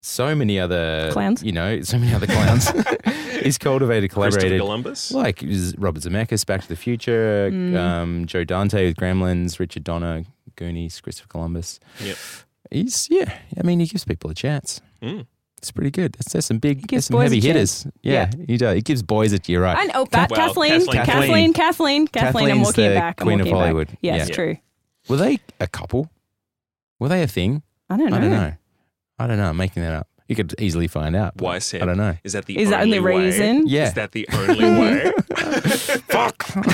so many other Clowns? You know, so many other clowns. he's cultivated, Christopher collaborated. Columbus. Like Robert Zemeckis, Back to the Future, Mm. um, Joe Dante with Gremlins, Richard Donner, Goonies, Christopher Columbus. Yep. He's yeah. I mean, he gives people a chance. Mm. It's pretty good. There's, there's some big, gives there's some heavy hitters. Yeah, you do. It gives boys a. You're right. I know, but Well, Kathleen, Kathleen. Kathleen, Kathleen, Kathleen, I'm Kathleen's walking the back. I'm queen of walking it back. Hollywood. Yes, Yeah. true. Were they a couple? Were they a thing? I don't know. I don't know. I don't know. I'm making that up. You could easily find out. but Why, Sam? I don't know. Is that the Is that only the reason? Yeah. Is that the only way? Fuck.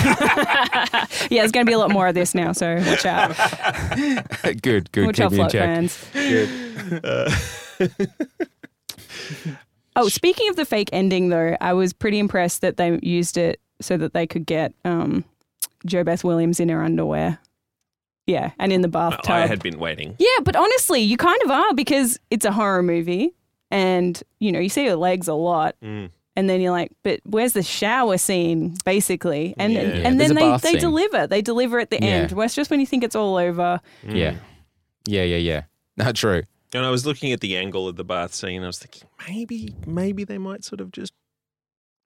yeah, there's going to be a lot more of this now, so watch out. good, good. watch Keep out, me in float check. fans. Uh, Oh, speaking of the fake ending, though, I was pretty impressed that they used it so that they could get um, JoBeth Williams in her underwear. Yeah, and in the bathtub. I had been waiting. Yeah, but honestly, you kind of are because it's a horror movie and, you know, you see her legs a lot. Mm. And then you're like, but where's the shower scene, basically? And Yeah. and, and there's then they, they scene. deliver. They deliver at the Yeah. end. Whereas just when you think it's all over, Mm. Yeah, yeah, yeah, yeah. Not true. And I was looking at the angle of the bath scene. I was thinking maybe, maybe they might sort of just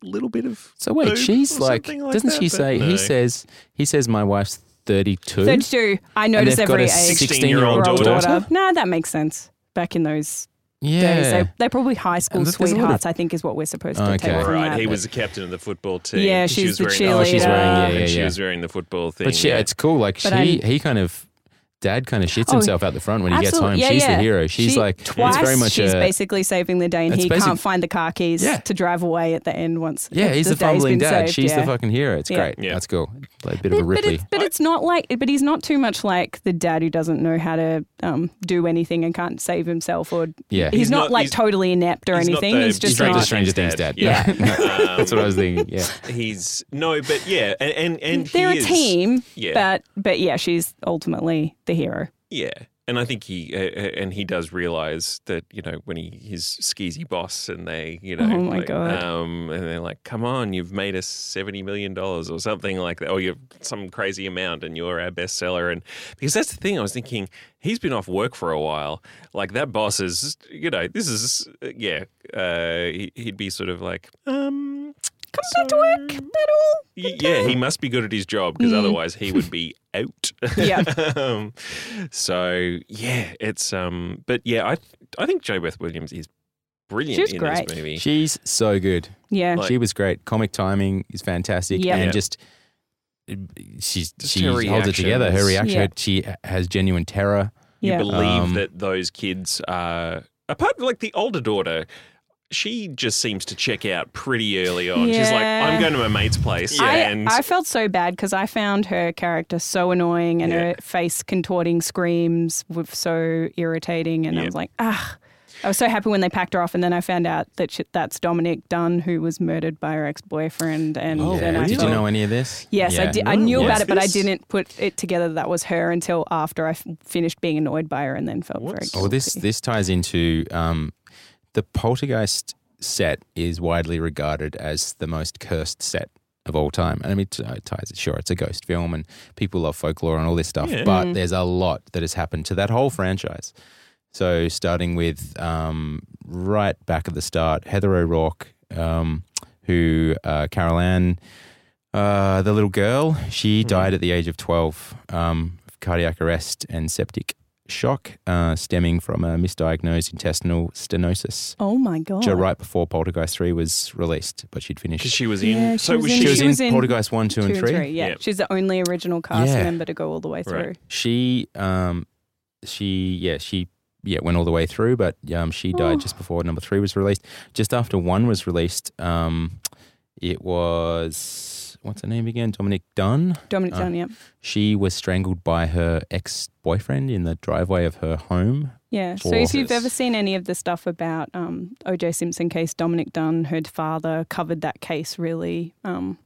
a little bit of. So wait, boob she's or like, like doesn't that, she say? no. He says, he says, my wife's thirty-two. 32, I notice they've got every a age. 16-year-old Year old daughter. No, that makes sense. Back in those Yeah, days, they, they're probably high school And there's a lot of- sweethearts. I think is what we're supposed to Okay. take from Right, that. he was the captain of the football team. Yeah, She was the wearing oh, cheerleader. Oh, she's wearing, yeah, and yeah, she was wearing the football thing. But she, yeah. it's cool. Like But she, I'm- he kind of, dad kind of shits Oh, himself out the front when he gets home. Yeah, she's yeah. the hero. She's She- like, twice. it's very much she's a, basically saving the day, and he basic- can't find the car keys Yeah. to drive away at the end. Once yeah, he's the, day's fumbling dad. saved, She's yeah. the fucking hero. It's Yeah. great. Yeah. That's cool. Like a bit But, of a but Ripley. it's, but it's not like, but he's not too much like the dad who doesn't know how to um, do anything and can't save himself, or Yeah. he's, He's not, not- like he's- totally inept or he's anything. the he's just Stranger, not. Stranger Things Things dad. dad. Yeah. that's what I was thinking. Yeah. He's no, but yeah, and and, and They're a team, Yeah, but but yeah, she's ultimately the hero. yeah, and I think he uh, and he does realize that you know when he his skeezy boss and they you know Oh my like, God. um and they're like come on you've made us seventy million dollars or something like that or you've some crazy amount and you're our bestseller and because that's the thing I was thinking he's been off work for a while like that boss is you know this is uh, yeah uh, he, he'd be sort of like um Come back to work at all? Y- Yeah, he must be good at his job because Mm. otherwise he would be out. Yeah. um, so yeah, it's um, but yeah, I I think JoBeth Williams is brilliant She's in great. this movie. She's so good. Yeah, Like- she was great. Comic timing is fantastic, Yeah. and Yeah. just she's Just she holds it together. Her reaction, Yeah. she has genuine terror. you yeah. believe Um, that those kids are apart like the older daughter. She just seems to check out pretty early on. She's like, "I'm going to my mate's place," I, and I felt so bad because I found her character so annoying and Yeah. her face contorting screams were so irritating. And I was like, ah, I was so happy when they packed her off, and then I found out that she, that's Dominique Dunne, who was murdered by her ex boyfriend. And Oh, then I Did you know any of this? Yes, I Yeah. did. I knew what's about it, but I didn't put it together that that was her until after I f- finished being annoyed by her, and then felt very. What's- Guilty. Oh, this this ties into um, the Poltergeist set is widely regarded as the most cursed set of all time. And I mean, it ties sure it's a ghost film and people love folklore and all this stuff, Yeah. but there's a lot that has happened to that whole franchise. So starting with um, right back at the start, Heather O'Rourke, um, who uh, Carol Ann, uh, the little girl, she Mhm. died at the age of 12 um, of cardiac arrest and septic shock uh, stemming from a misdiagnosed intestinal stenosis. Oh my god! Ju- Right before Poltergeist 3 was released, but she'd Because finished. she was in. Yeah, she so was was in- she? She was she was in Poltergeist 1, 2, Two and 3. Yeah. Yeah. she's the only original cast Yeah. member to go all the way through. Right. She, um, she, yeah, she, yeah, went all the way through, but um, she died Oh. just before number three was released. Just after one was released, um, it was what's her name again? Dominique Dunne. Dominique Uh, Dunne, yeah, She was strangled by her ex boyfriend in the driveway of her home. yeah. So if you've ever seen any of the stuff about um, O.J. Simpson case, Dominick Dunne, her father, covered that case really um,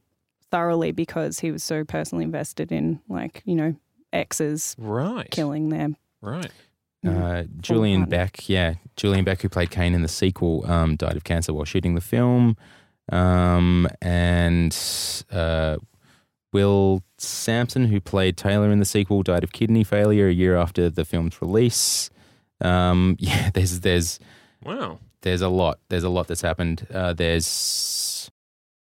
thoroughly because he was so personally invested in, like you know, exes Right. killing them Right. Uh, Julian. Beck, yeah, Julian Beck, who played Kane in the sequel, um, died of cancer while shooting the film. Um, and uh, Will Sampson, who played Taylor in the sequel, died of kidney failure a year after the film's release. Um, yeah, there's there's Wow. there's a lot. There's a lot that's happened. Uh, there's,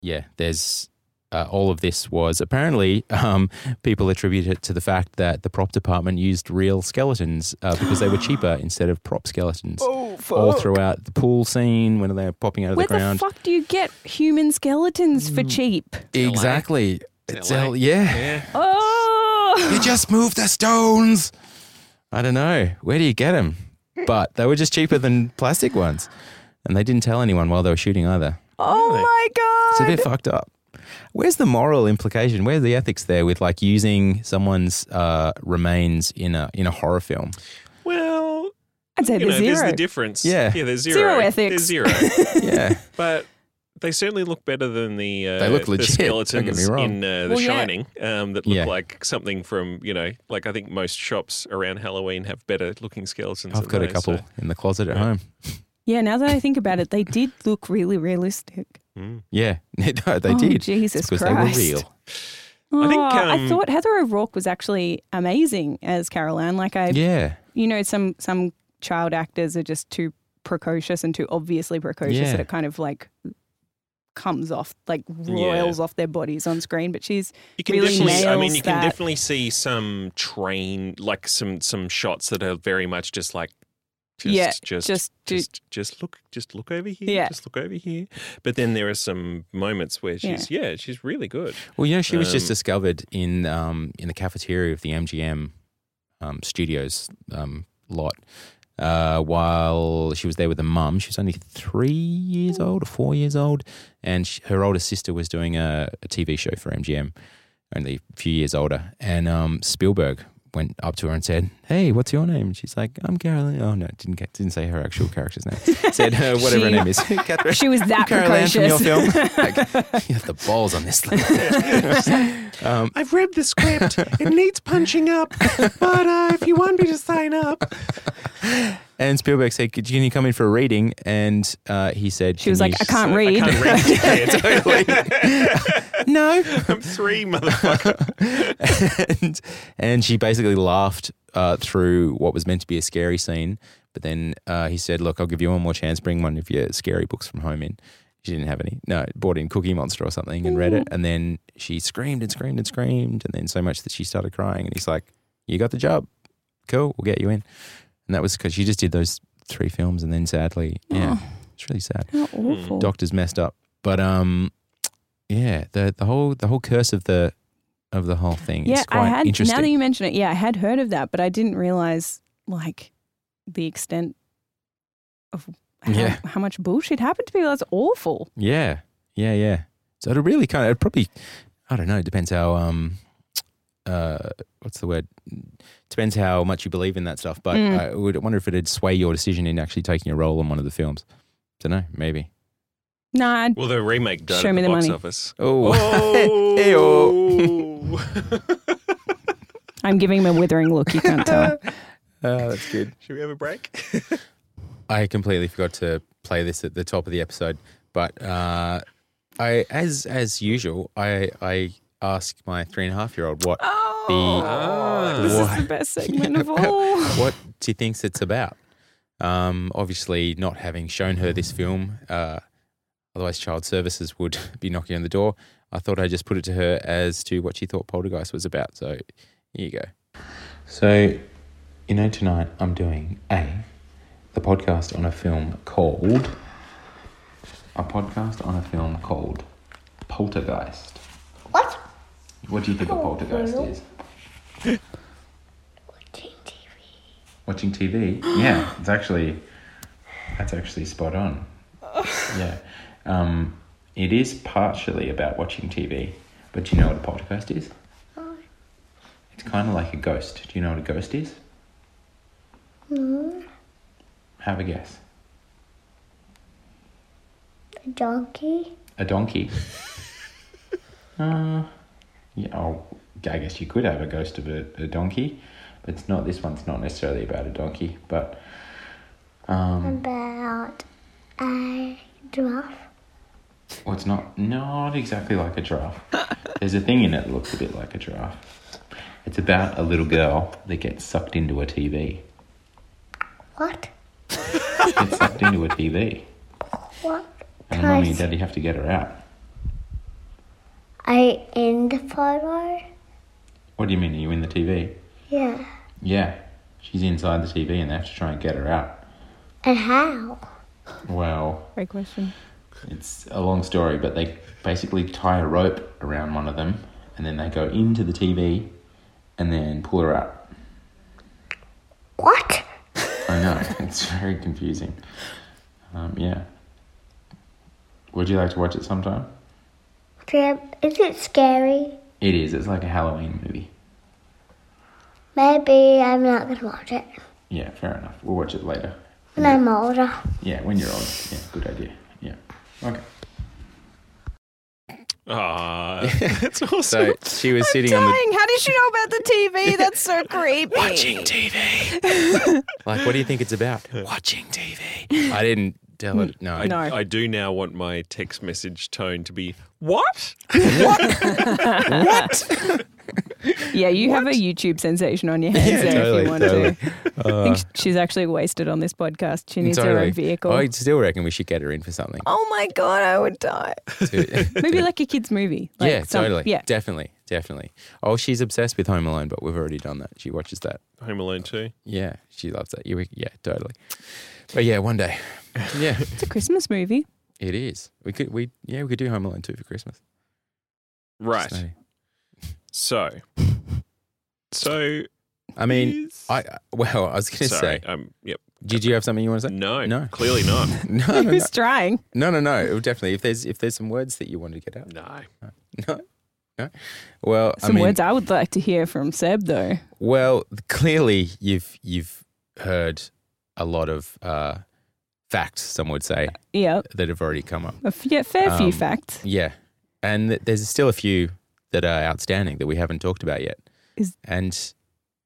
yeah, there's uh, all of this was apparently um, people attribute it to the fact that the prop department used real skeletons uh, because they were cheaper instead of prop skeletons. Oh, All throughout the pool scene when they're popping out of Where the ground. Where the fuck do you get human skeletons for cheap? exactly. It's It's LA. L- yeah. Yeah. Oh, You just move the stones. I don't know. Where do you get them? But they were just cheaper than plastic ones. And they didn't tell anyone while they were shooting either. oh Really? my god! It's a bit fucked up. Where's the moral implication? Where's the ethics there with like using someone's uh, remains in a in a horror film? Well, I'd say there's know, there's the difference. Yeah. Yeah, there's zero. Zero ethics. There's zero. Yeah, but they certainly look better than the uh, They look the legit, don't get me skeletons wrong. in uh, The Well, yeah. Shining um, that look Yeah. like something from you know, like I think most shops around Halloween have better looking skeletons. I've than got a couple so- in the closet at Yeah. home. Yeah, now that I think about it, they did look really realistic. Mm. Yeah, no, they Oh, did Jesus because Christ. they were real. I think, Oh, I um, thought Heather O'Rourke was actually amazing as Carol Ann. Like I, Yeah, you know, some some child actors are just too precocious and too obviously precocious Yeah. that it kind of like comes off, like Yeah. off their bodies on screen. But she's You can really definitely, I mean, nails you can definitely see some train, like some some shots that are very much just like, just, Yeah, just, just do- just, just look, just look over here, Yeah. just look over here. But then there are some moments where she's, yeah, she's really good. Well, you know, she was just Um, discovered in um, in the cafeteria of the MGM um, studios um, lot uh, while she was there with her mum. She was only three years old or four years old, and she, her older sister was doing a, a TV show for MGM, only a few years older. And um, Spielberg went up to her and said, "Hey, what's your name?" And she's like, "I'm Caroline." Oh no, didn't get, didn't say her actual character's name. Said uh, whatever her name is. Catherine. she was that Carol Ann from your film. Like, you have the balls on this thing. um, I've read the script. it needs punching up, but uh, if you want me to sign up, and Spielberg said, "Can you come in for a reading?" And uh, he said, She was like, I can't I read. can't read. Yeah, totally. no." I'm three, motherfucker. and, and she basically laughed uh, through what was meant to be a scary scene. But then uh, he said, "Look, I'll give you one more chance. Bring one of your scary books from home in." She didn't have any. No, bought in Cookie Monster or something and read it. And then she screamed and screamed and screamed, and then so much that she started crying. And he's like, "You got the job. Cool, we'll get you in." And that was because she just did those three films, and then sadly, yeah, Oh. it's really sad. How awful. Doctors messed up, but um, yeah, the the whole the whole curse of the of the whole thing yeah, is quite I had. interesting. Now that you mention it, yeah, I had heard of that, but I didn't realize like the extent of how, Yeah. how much bullshit happened to people. That's awful. Yeah, yeah, yeah. So it really kind of it probably, I don't know. It depends how um, uh, what's the word? Depends how much you believe in that stuff. But I would wonder if it'd sway your decision in actually taking a role in one of the films. Don't know. Maybe. No, I'd- Well, the remake done Show at me the the box money. office. Oh. Oh. I'm giving him a withering look. You can't tell. Oh, that's good. Should we have a break? I completely forgot to play this at the top of the episode, but uh, I, as as usual, I I ask my three and a half year old what Oh, this is the best segment of all. what she thinks it's about. Um, obviously, not having shown her this film, uh, otherwise child services would be knocking on the door. I thought I'd just put it to her as to what she thought Poltergeist was about. So here you go. So, you know, tonight I'm doing a the podcast on a film called a podcast on a film called Poltergeist. What? What do you think a poltergeist is? Watching TV. Watching TV? Yeah, it's actually that's actually spot on. Yeah, um, it is partially about watching TV, but do you know what a poltergeist is? It's kind of like a ghost. Do you know what a ghost is? No. Have a guess. A donkey. A donkey. uh, yeah. Oh, I guess you could have a ghost of a, a donkey, but it's not. This one's not necessarily about a donkey, but um, About a giraffe. Well, it's not not exactly like a giraffe. There's a thing in it that looks a bit like a giraffe. It's about a little girl that gets sucked into a TV. What? Gets sucked into a TV, What? and Can mommy and daddy have to get her out. I in the photo? What do you mean? Are you in the TV? Yeah. Yeah, she's inside the TV, and they have to try and get her out. And how? Well, Great question. It's a long story, but they basically tie a rope around one of them, and then they go into the TV, and then pull her out. What? I know it's very confusing. Um, yeah. Would you like to watch it sometime? Sam, is it scary? It is. It's like a Halloween movie. Maybe I'm not gonna watch it Yeah, fair enough. We'll watch it later. when I'm older. Yeah, when you're older. Yeah, good idea. Yeah. Okay. Ah, that's awesome. So she was sitting on the Dying. How did she know about the TV? That's so creepy. Watching TV. like, what do you think it's about? Watching TV. I didn't tell it. No. I, No. I do now want my text message tone to be what? what? what? Yeah, you have a YouTube sensation on your hands Yeah, there totally, if you want totally. to. I think uh, she's actually wasted on this podcast. She needs her own vehicle. I still reckon we should get her in for something. oh my god, I would die. Maybe like a kids movie. Like yeah, some- totally. Yeah, Definitely. Definitely. Oh, she's obsessed with Home Alone, but we've already done that. She watches that. Home Alone too. Yeah, she loves that. Yeah, totally. But yeah, one day. Yeah, it's a Christmas movie. it is. We could. We yeah, we could do Home Alone two for Christmas. Right. So, So, so I mean, is- I well, I was going to say. Um, yep. Did you have something you want to say? No, No. clearly not. No, no, no, Who's trying? no, no, no. Definitely. If there's if there's some words that you want to get out. No. No. No. Well, Some I mean, words I would like to hear from Seb though. Well, clearly you've you've heard a lot of uh, facts. Some would say Yeah, that have already come up. a f- yeah, fair few Um, facts. Yeah, and th- there's still a few that are outstanding that we haven't talked about yet. Is- and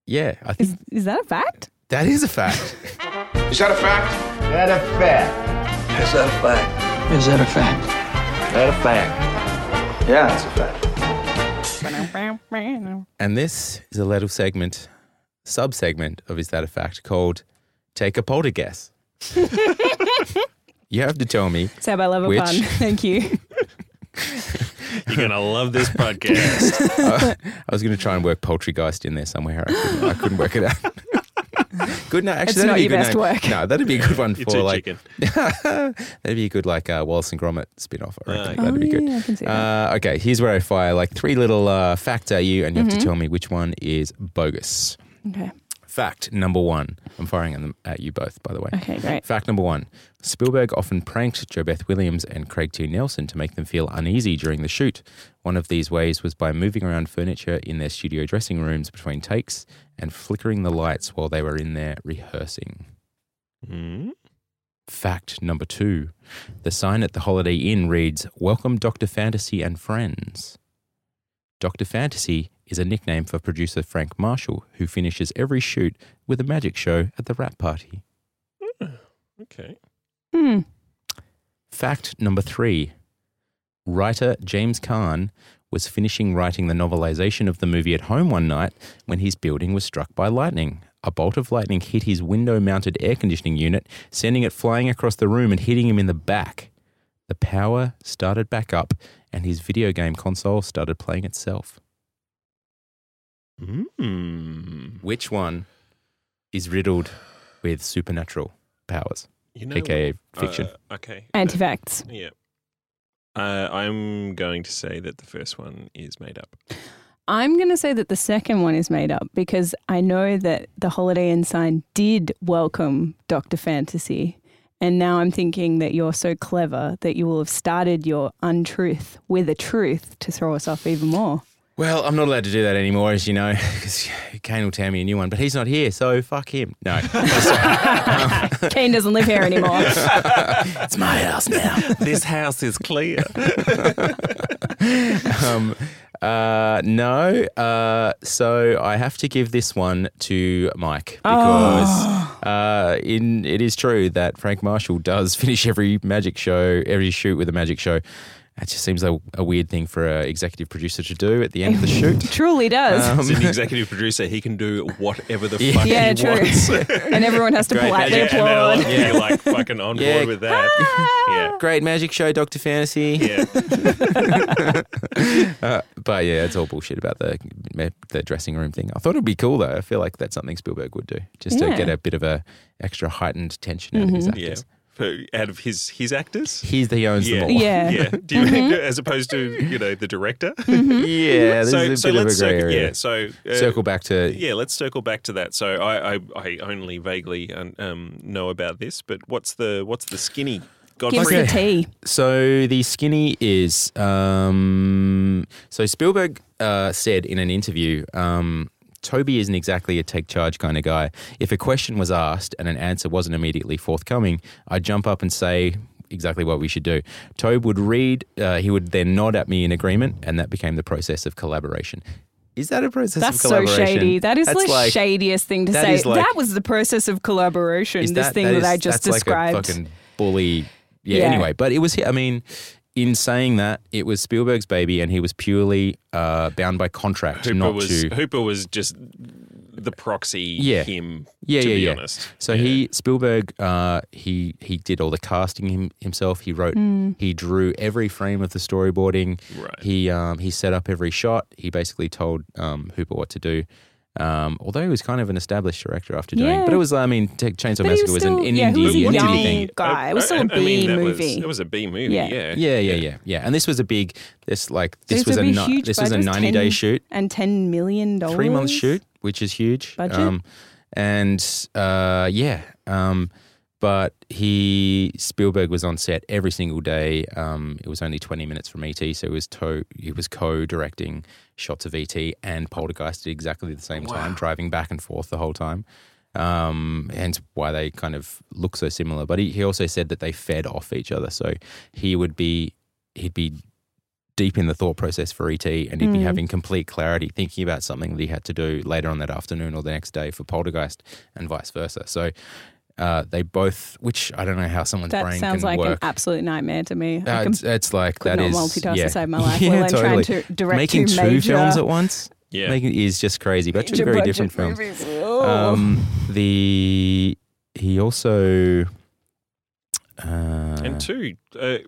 yeah, I think Is is that a fact? that is a fact. Is that a fact? Is that a fact. Is that a fact? Is that a fact? That a fact? Yeah, it's a fact. and this is a little segment, sub segment of Is That a Fact called Take a Polter Guess. you have to tell me. Seb, I love a Which- pun. Thank you. You're going to love this podcast. I was going to try and work Poultrygeist in there somewhere. I couldn't, I couldn't work it out. good no, actually, It's that'd not be a your good best name. work. No, that'd be a good one for like. chicken. that'd be a good like uh, Wallace and Gromit spin off. I reckon. Ah, that'd be good. Oh, yeah, I can see that. Uh, okay, here's where I fire like three little uh, facts at you, and you Mm-hmm. have to tell me which one is bogus. Okay. Fact number one. I'm firing them at you both, by the way. Okay, great. Fact number one Spielberg often pranked JoBeth Williams and Craig T. Nelson to make them feel uneasy during the shoot. One of these ways was by moving around furniture in their studio dressing rooms between takes and flickering the lights while they were in there rehearsing. Hmm? Fact number two the sign at the Holiday Inn reads Welcome Dr. Fantasy and Friends. Dr. Fantasy is a nickname for producer Frank Marshall, who finishes every shoot with a magic show at the wrap party. Okay. Hmm. Fact number three writer James Kahn was finishing writing the novelization of the movie at home one night when his building was struck by lightning. A bolt of lightning hit his window mounted air conditioning unit, sending it flying across the room and hitting him in the back. The power started back up, and his video game console started playing itself. Hmm. Which one is riddled with supernatural powers? You know, AKA what? fiction. Uh, okay. Anti-facts. Yeah. Uh, I'm going to say that the first one is made up. I'm going to say that the second one is made up because I know that the Holiday Inn sign did welcome Dr. Fantasy. And now I'm thinking that you're so clever that you will have started your untruth with a truth to throw us off even more. Well, I'm not allowed to do that anymore, as you know, because Kane will tell me a new one, but he's not here, so fuck him. No. Kane doesn't live here anymore. it's my house now. this house is clear. um, uh, no. Uh, so I have to give this one to Mike because uh, in it is true that Frank Marshall does finish every magic show, every shoot with a magic show. It just seems a, a weird thing for an executive producer to do at the end of the shoot. Truly does. Um, As an executive producer, he can do whatever the fuck yeah, he true. wants. and everyone has to Great politely magic. and they'll applaud. be like fucking on Yeah. board with that. yeah. Great magic show, Doctor Fantasy. Yeah. Uh, but yeah, it's all bullshit about the the dressing room thing. I thought it'd be cool though. I feel like that's something Spielberg would do, just Yeah. to get a bit of a extra heightened tension out of his actors. Yeah. Actors. Out of his his actors. He's the he owns yeah. them all. Yeah. Yeah. Do you, As opposed to, you know, the director. yeah. There's so, a so bit of a let's grey circle, area. yeah. So uh, Circle back to Yeah, let's circle back to that. So I, I, I only vaguely um, um, know about this, but what's the what's the skinny? Give us Godfrey. the tea. So the skinny is um, so Spielberg uh, said in an interview. Um, Tobe isn't exactly a take charge kind of guy. If a question was asked and an answer wasn't immediately forthcoming, I'd jump up and say exactly what we should do. Tobe would read, uh, he would then nod at me in agreement, and that became the process of collaboration. Is that a process That's so shady. That is That's the like, shadiest thing to that say. like- that was the process of collaboration. is This thing that, is- I just that's described. Like a fucking bully. Yeah, Yeah. Anyway, but it was. I mean, in saying that, it was Spielberg's baby, and he was purely uh, bound by contract Hooper not was to. Hooper was just the proxy. Yeah. Him. Yeah, to yeah, be yeah. honest. So Yeah. he Spielberg, uh, he he did all the casting him, himself. He wrote, Mm. he drew every frame of the storyboarding. Right. He um, he set up every shot. He basically told um, Hooper what to do. Um, although he was kind of an established director after doing, Yeah. but it was I mean, T- Chainsaw But Massacre was was, an, still- an yeah, he indie, was a an indie thing. guy. It was still a I- I mean, movie. Was, it was a B movie. Yeah. Yeah. Yeah, yeah, yeah, yeah. And this was a big. This like this This was would a be huge this was a budget, ninety day shoot, and ten million dollars. three month shoot, which is huge. Budget? Um, and uh, yeah, um, but he Spielberg was on set every single day. Um, it was only twenty minutes from ET, so he was to, he was co directing shots of ET and Poltergeist at exactly the same time, driving back and forth the whole time. Um, hence why they kind of look so similar. But he, he also said that they fed off each other. So he would be he'd be deep in the thought process for ET and he'd be Mm. having complete clarity thinking about something that he had to do later on that afternoon or the next day for Poltergeist and vice versa. So uh, they both, which I don't know how someone's That brain sounds can like work. an absolute nightmare to me. I Uh, can- it's, it's like could that not is multitask yeah. to save my life. Yeah, while I'm totally. trying to direct Making two two major, films at once Yeah. making, is just crazy, but two very different films. Um, the he also uh, and two uh,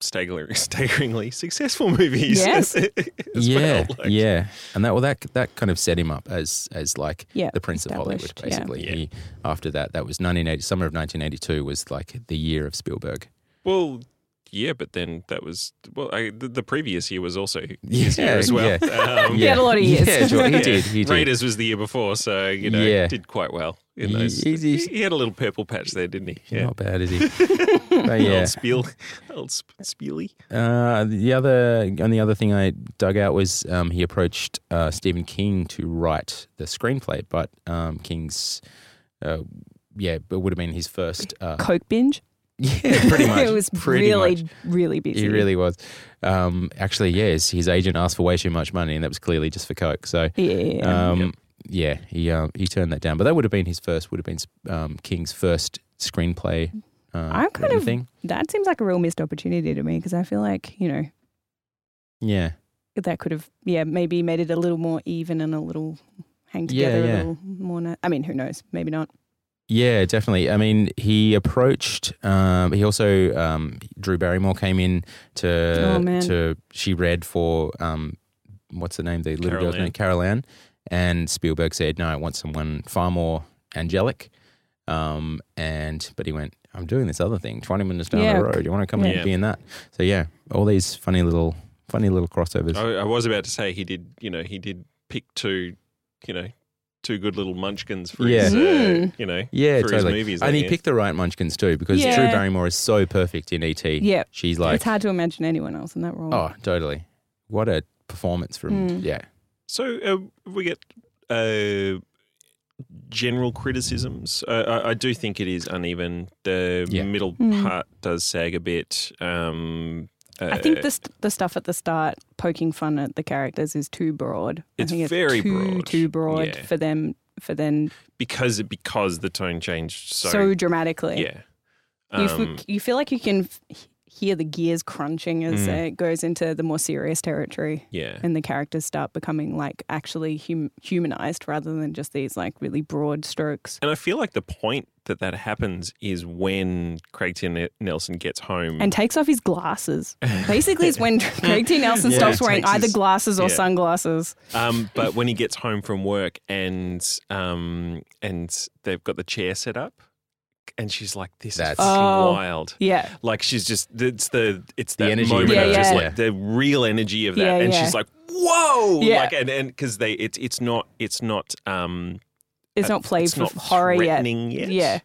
staggeringly, staggeringly successful movies. Yes. as yeah, well. Like, yeah, and that well that that kind of set him up as as like Yeah, the Prince of Hollywood. Basically, Yeah. He, after that, that was 1980. Summer of 1982 was like the year of Spielberg. Well, yeah, but then that was well. I, the, the previous year was also Yeah, year as well. yeah. Um, He had a lot of years. Yeah, sure, he did. He did. Raiders was the year before, so you know Yeah. did quite well in He- those. he's- he's- he had a little purple patch there, didn't he? Yeah, Not bad, is he? but yeah. old Spiel, old Sp- Spiely. Uh, the other and the other thing I dug out was um, he approached uh, Stephen King to write the screenplay, but um, King's, uh, yeah, it would have been his first. Uh, Coke binge. Yeah, pretty much. it was pretty really, much. really busy. He really was. Um, actually, yes, his agent asked for way too much money, and that was clearly just for coke. So, Yeah. um, yeah, he um, he turned that down. But that would have been his first. Would have been um, King's first screenplay. Uh, I'm kind of- thing. that seems like a real missed opportunity to me because I feel like you know Yeah, that could have yeah maybe made it a little more even and a little hang Yeah, together yeah. a little more. Na- I mean, who knows? Maybe not. Yeah, definitely. I mean, he approached. Um, he also um, Drew Barrymore came in to Oh, man. to she read for um, what's the name? The little Carol girl's Ann. name, Carol Ann. And Spielberg said, "No, I want someone far more angelic." Um, and but he went, "I'm doing this other thing, 20 minutes down Yeah. the road. You want to come Yeah. and be in that?" So yeah, all these funny little funny little crossovers. I, I was about to say he did. You know, he did pick two. You know, two good little munchkins for Yeah. his. Uh, Mm. you know, yeah, for totally. his movies. and he picked the right munchkins too, because Drew Barrymore is so perfect in ET. Yeah. she's like, it's hard to imagine anyone else in that role. Oh, totally. What a performance from Mm. yeah. So uh, we get uh, general criticisms. Uh, I, I do think it is uneven. The Yeah. middle Mm. part does sag a bit. Um, I think uh, the st- the stuff at the start poking fun at the characters is too broad. It's I think it's very too, broad. Too broad Yeah. for them for then because because the tone changed so, so, dramatically. yeah. You, f- Um, you feel like you can f- hear the gears crunching as Mm. it goes into the more serious territory, yeah. and the characters start becoming like actually hum- humanized rather than just these like really broad strokes. And I feel like the point that that happens is when Craig T. Nelson gets home. And takes off his glasses. Basically, it's when Craig T. Nelson Yeah. stops wearing either his- glasses or yeah. sunglasses. um, but when he gets home from work and um, and they've got the chair set up, and she's like, "This That's- is fucking Oh. wild." Yeah. Like she's just it's the it's The that energy moment of of that. just Yeah, like the real energy of that, Yeah, and yeah. she's like, "Whoa!" Yeah. Like and and because they it's it's not it's not um It's uh, not played it's for not horror yet. threatening yet. Yeah.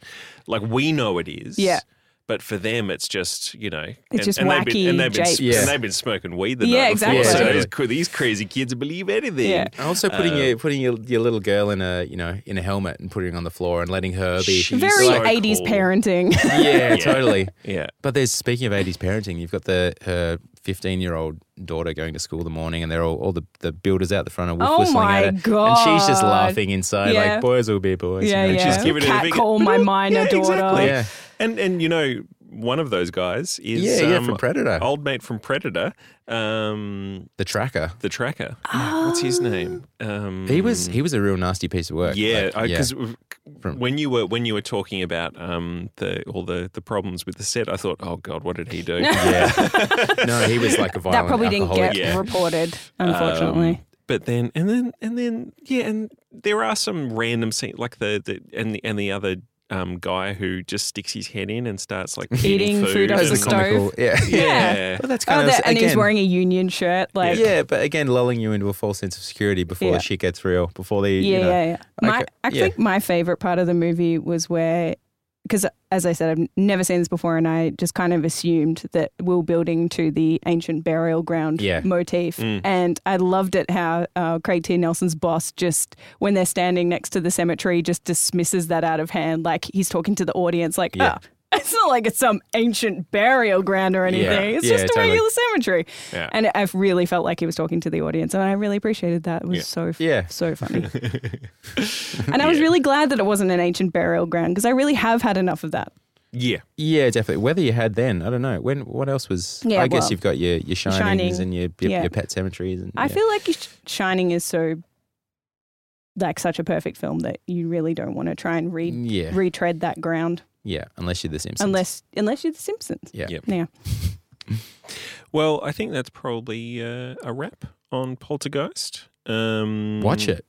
like we know it is. Yeah. But for them, it's just you know, It's just they've been, wacky and they've been, japes. Yeah. and they've been smoking weed the Yeah, night before. exactly. So Yeah. these, these crazy kids believe anything. Yeah. Also putting Um, your putting your, your little girl in a you know in a helmet and putting her on the floor and letting her be She's Very so 80s cool. parenting. yeah, totally. Yeah. But there's speaking of 80s parenting, you've got the her 15 year old daughter going to school in the morning, and they're all all the, the builders out the front are Oh whistling my at her, and she's just laughing inside Yeah. like boys will be boys. yeah, you know, yeah. she's giving it a Cat big- call my minor Yeah, daughter. exactly. Yeah, And and you know, one of those guys is yeah, yeah, um, from Predator, old mate from Predator, um, the tracker. the tracker. What's his name? Um, He was he was a real nasty piece of work. Yeah, like, because From- when you were when you were talking about um, the all the, the problems with the set, I thought, oh god, what did he do? yeah. no, he was like a violent That probably didn't get Yeah. reported, unfortunately. Um, but then and then and then yeah, and there are some random scenes like the, the and the and the other um, guy who just sticks his head in and starts like Eating eating, food off That the stove. comical. Yeah, Yeah. But that's oh, of that, and he's wearing a union shirt. Like, yeah, but again, lulling you into a false sense of security before Yeah. the shit gets real. Before the yeah, you know, yeah, yeah. My, Okay, I yeah. think my favorite part of the movie was where, because as I said, I've never seen this before, and I just kind of assumed that we were building to the ancient burial ground Yeah. motif. Mm. And I loved it how uh, Craig T. Nelson's boss just, when they're standing next to the cemetery, just dismisses that out of hand. Like he's talking to the audience, like, Yeah. ah, it's not like it's some ancient burial ground or anything. Yeah. It's Yeah, just a totally. regular cemetery. Yeah. And I really felt like he was talking to the audience, and I really appreciated that. It was Yeah. so Yeah. so funny. and I was really glad that it wasn't an ancient burial ground because I really have had enough of that. yeah. Yeah, definitely. Whether you had then, I don't know. When what else was? Yeah, I guess well, you've got your your shinings Shining, and your your, your pet cemeteries. And I feel like Shining is so like such a perfect film that you really don't want to try and re- yeah, retread that ground yeah. Unless you're the Simpsons. unless unless you're The Simpsons. yeah. Yep. Yeah. Well, I think that's probably uh, a wrap on Poltergeist. Um, Watch it.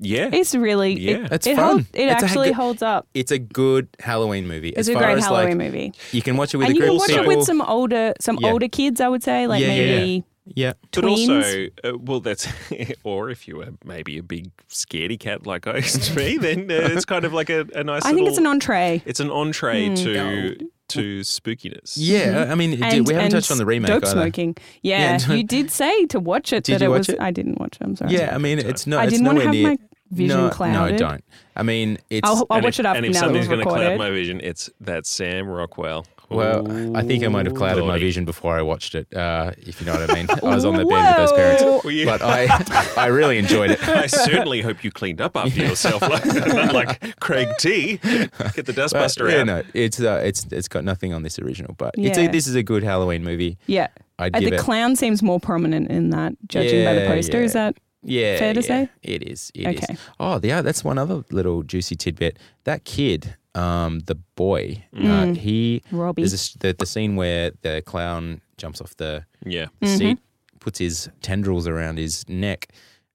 Yeah. It's really Yeah. it, It's it, fun. hold- it It's actually good- holds up. It's a good Halloween movie. It's as a far great as, Halloween like, movie. You can watch it with and a you can of watch it with some older some Yeah. older kids, I would say, like Yeah, yeah, yeah. maybe yeah. But tweens. also, uh, well, that's or if you were maybe a big scaredy cat like I used to be, then uh, it's kind of like a, a nice. I think it's an entree. It's an entree Mm. to to spookiness. Yeah, I mean, And, we haven't touched on the remake Dope either. smoking. Yeah, Yeah, you did say to watch it. Did that you it watch was. it? I didn't watch it. I'm sorry. Yeah, I mean, it's no, I didn't want nowhere to have near. my vision no, clouded. no, I don't. I mean, it's. I'll, I'll watch if, it after and if now that something's going to cloud my vision, it's that Sam Rockwell. Well, I think I might have Ooh, clouded my vision before I watched it. Uh, if you know what I mean. I was on the bed with those parents, Well, yeah. but I, I really enjoyed it. I certainly hope you cleaned up after yourself, like, like Craig T. Get the But, dustbuster yeah, out. no, it's uh, it's it's got nothing on this original, but it's a, this is a good Halloween movie. Yeah. I'd Uh, the it. clown seems more prominent in that, judging by the Yeah, poster. Is that yeah, fair to yeah, say? It is. It is. Okay. Oh, yeah, that's one other little juicy tidbit. That kid, um, the boy, uh, Mm. he Robbie? there's a s the the scene where the clown jumps off the Yeah. the Mm-hmm. seat, puts his tendrils around his neck.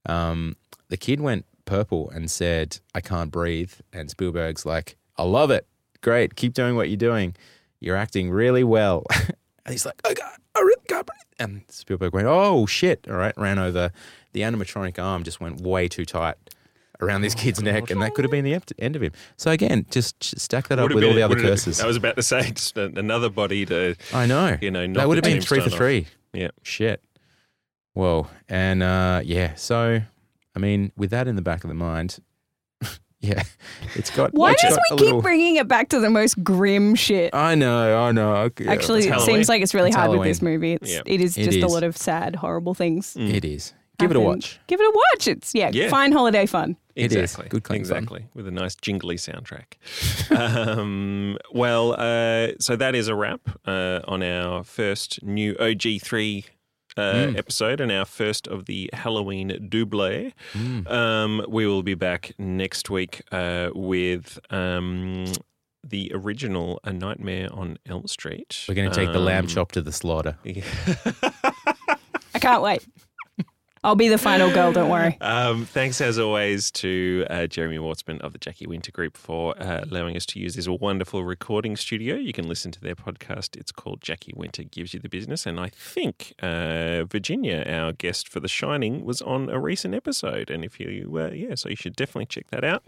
Um, the kid went purple and said, "I can't breathe." And Spielberg's like, "I love it. Great. Keep doing what you're doing. You're acting really well." and he's like, "Oh God, I really can't breathe." And Spielberg went, "Oh shit!" All right, ran over. The animatronic arm just went way too tight around this kid's neck, and that could have been the end of him. So again, just stack that up Would've with been- all the other would've- curses. I was about to say just another body to, I know. you know, that would have been three for tombstone off. three. Yeah. Shit. Whoa. And uh, yeah, so I mean, with that in the back of the mind, yeah, it's got. Why it's does got we keep little- bringing it back to the most grim shit? I know, I know. Yeah, Actually, it's it Halloween. seems like it's really It's hard with this movie. It's, Yeah. It is It just a lot of sad, horrible things. it is. Give it a watch. Give it a watch. It's yeah, Yeah. fine holiday fun. It is. Exactly. Good clean fun. exactly. With a nice jingly soundtrack. um, well, uh, so that is a wrap uh, on our first new OG3 uh, Mm. episode and our first of the Halloween double. Um, we will be back next week uh, with um, the original A Nightmare on Elm Street. We're going to take the lamb Um, chop to the slaughter. yeah. I can't wait. I'll be the final girl. Don't worry. Um, thanks as always to uh, Jeremy Wortsman of the Jacky Winter Group for uh, allowing us to use this wonderful recording studio. You can listen to their podcast. It's called Jacky Winter Gives You the Business. And I think uh, Virginia, our guest for The Shining, was on a recent episode. And if you, uh, yeah, so you should definitely check that out.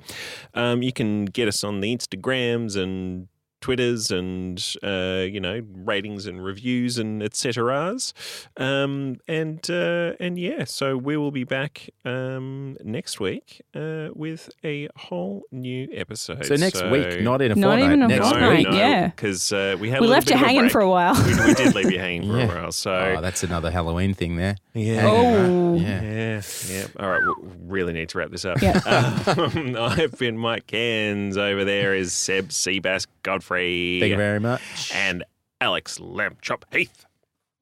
Um, you can get us on the Instagrams and Twitters and uh, you know ratings and reviews and etceteras. Um, and uh, and yeah, so we will be back um, next week uh, with a whole new episode. So next week, not in a Not fortnight. even a next fortnight, week. yeah. because uh, we had We a left bit you of hanging break. for a while. we, we did leave you hanging for Yeah. a while. So Oh, that's another Halloween thing there. yeah. Oh. Yeah. Yeah, yeah. All right, we really need to wrap this up. Yeah. Um, I've been Mike Cairns. Over there is Seb Seabass Godfrey. Thank you very much. And Alex Lampchop Heath.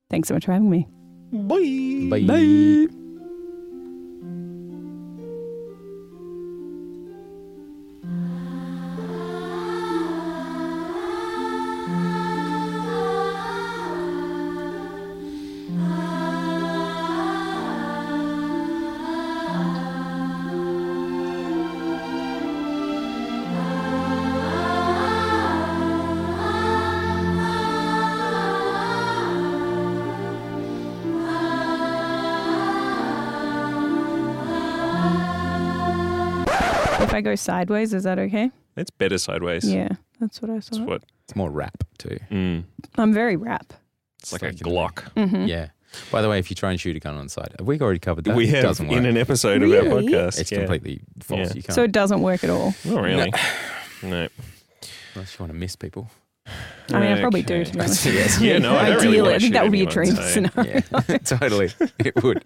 Thanks so much for having me. Bye. Bye. If I go sideways, is that okay? It's better sideways. Yeah, that's what I It's thought. what? It's more rap too. Mm, I'm very rap. it's like a Glock. Mm-hmm. Yeah. By the way, if you try and shoot a gun on the side, have we already covered that? We It have doesn't work. in an episode of our Really? podcast. it's yeah. completely false. Yeah. You can't. So it doesn't work at all. Not really. No. unless you want to miss people. I mean, I probably do. Okay. To be honest. Yes. Yeah, no, I don't really Ideally, wanna I think that would be a anyone, dream so- scenario. Yeah, totally. It would.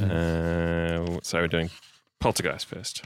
Uh, so we're doing Poltergeist first.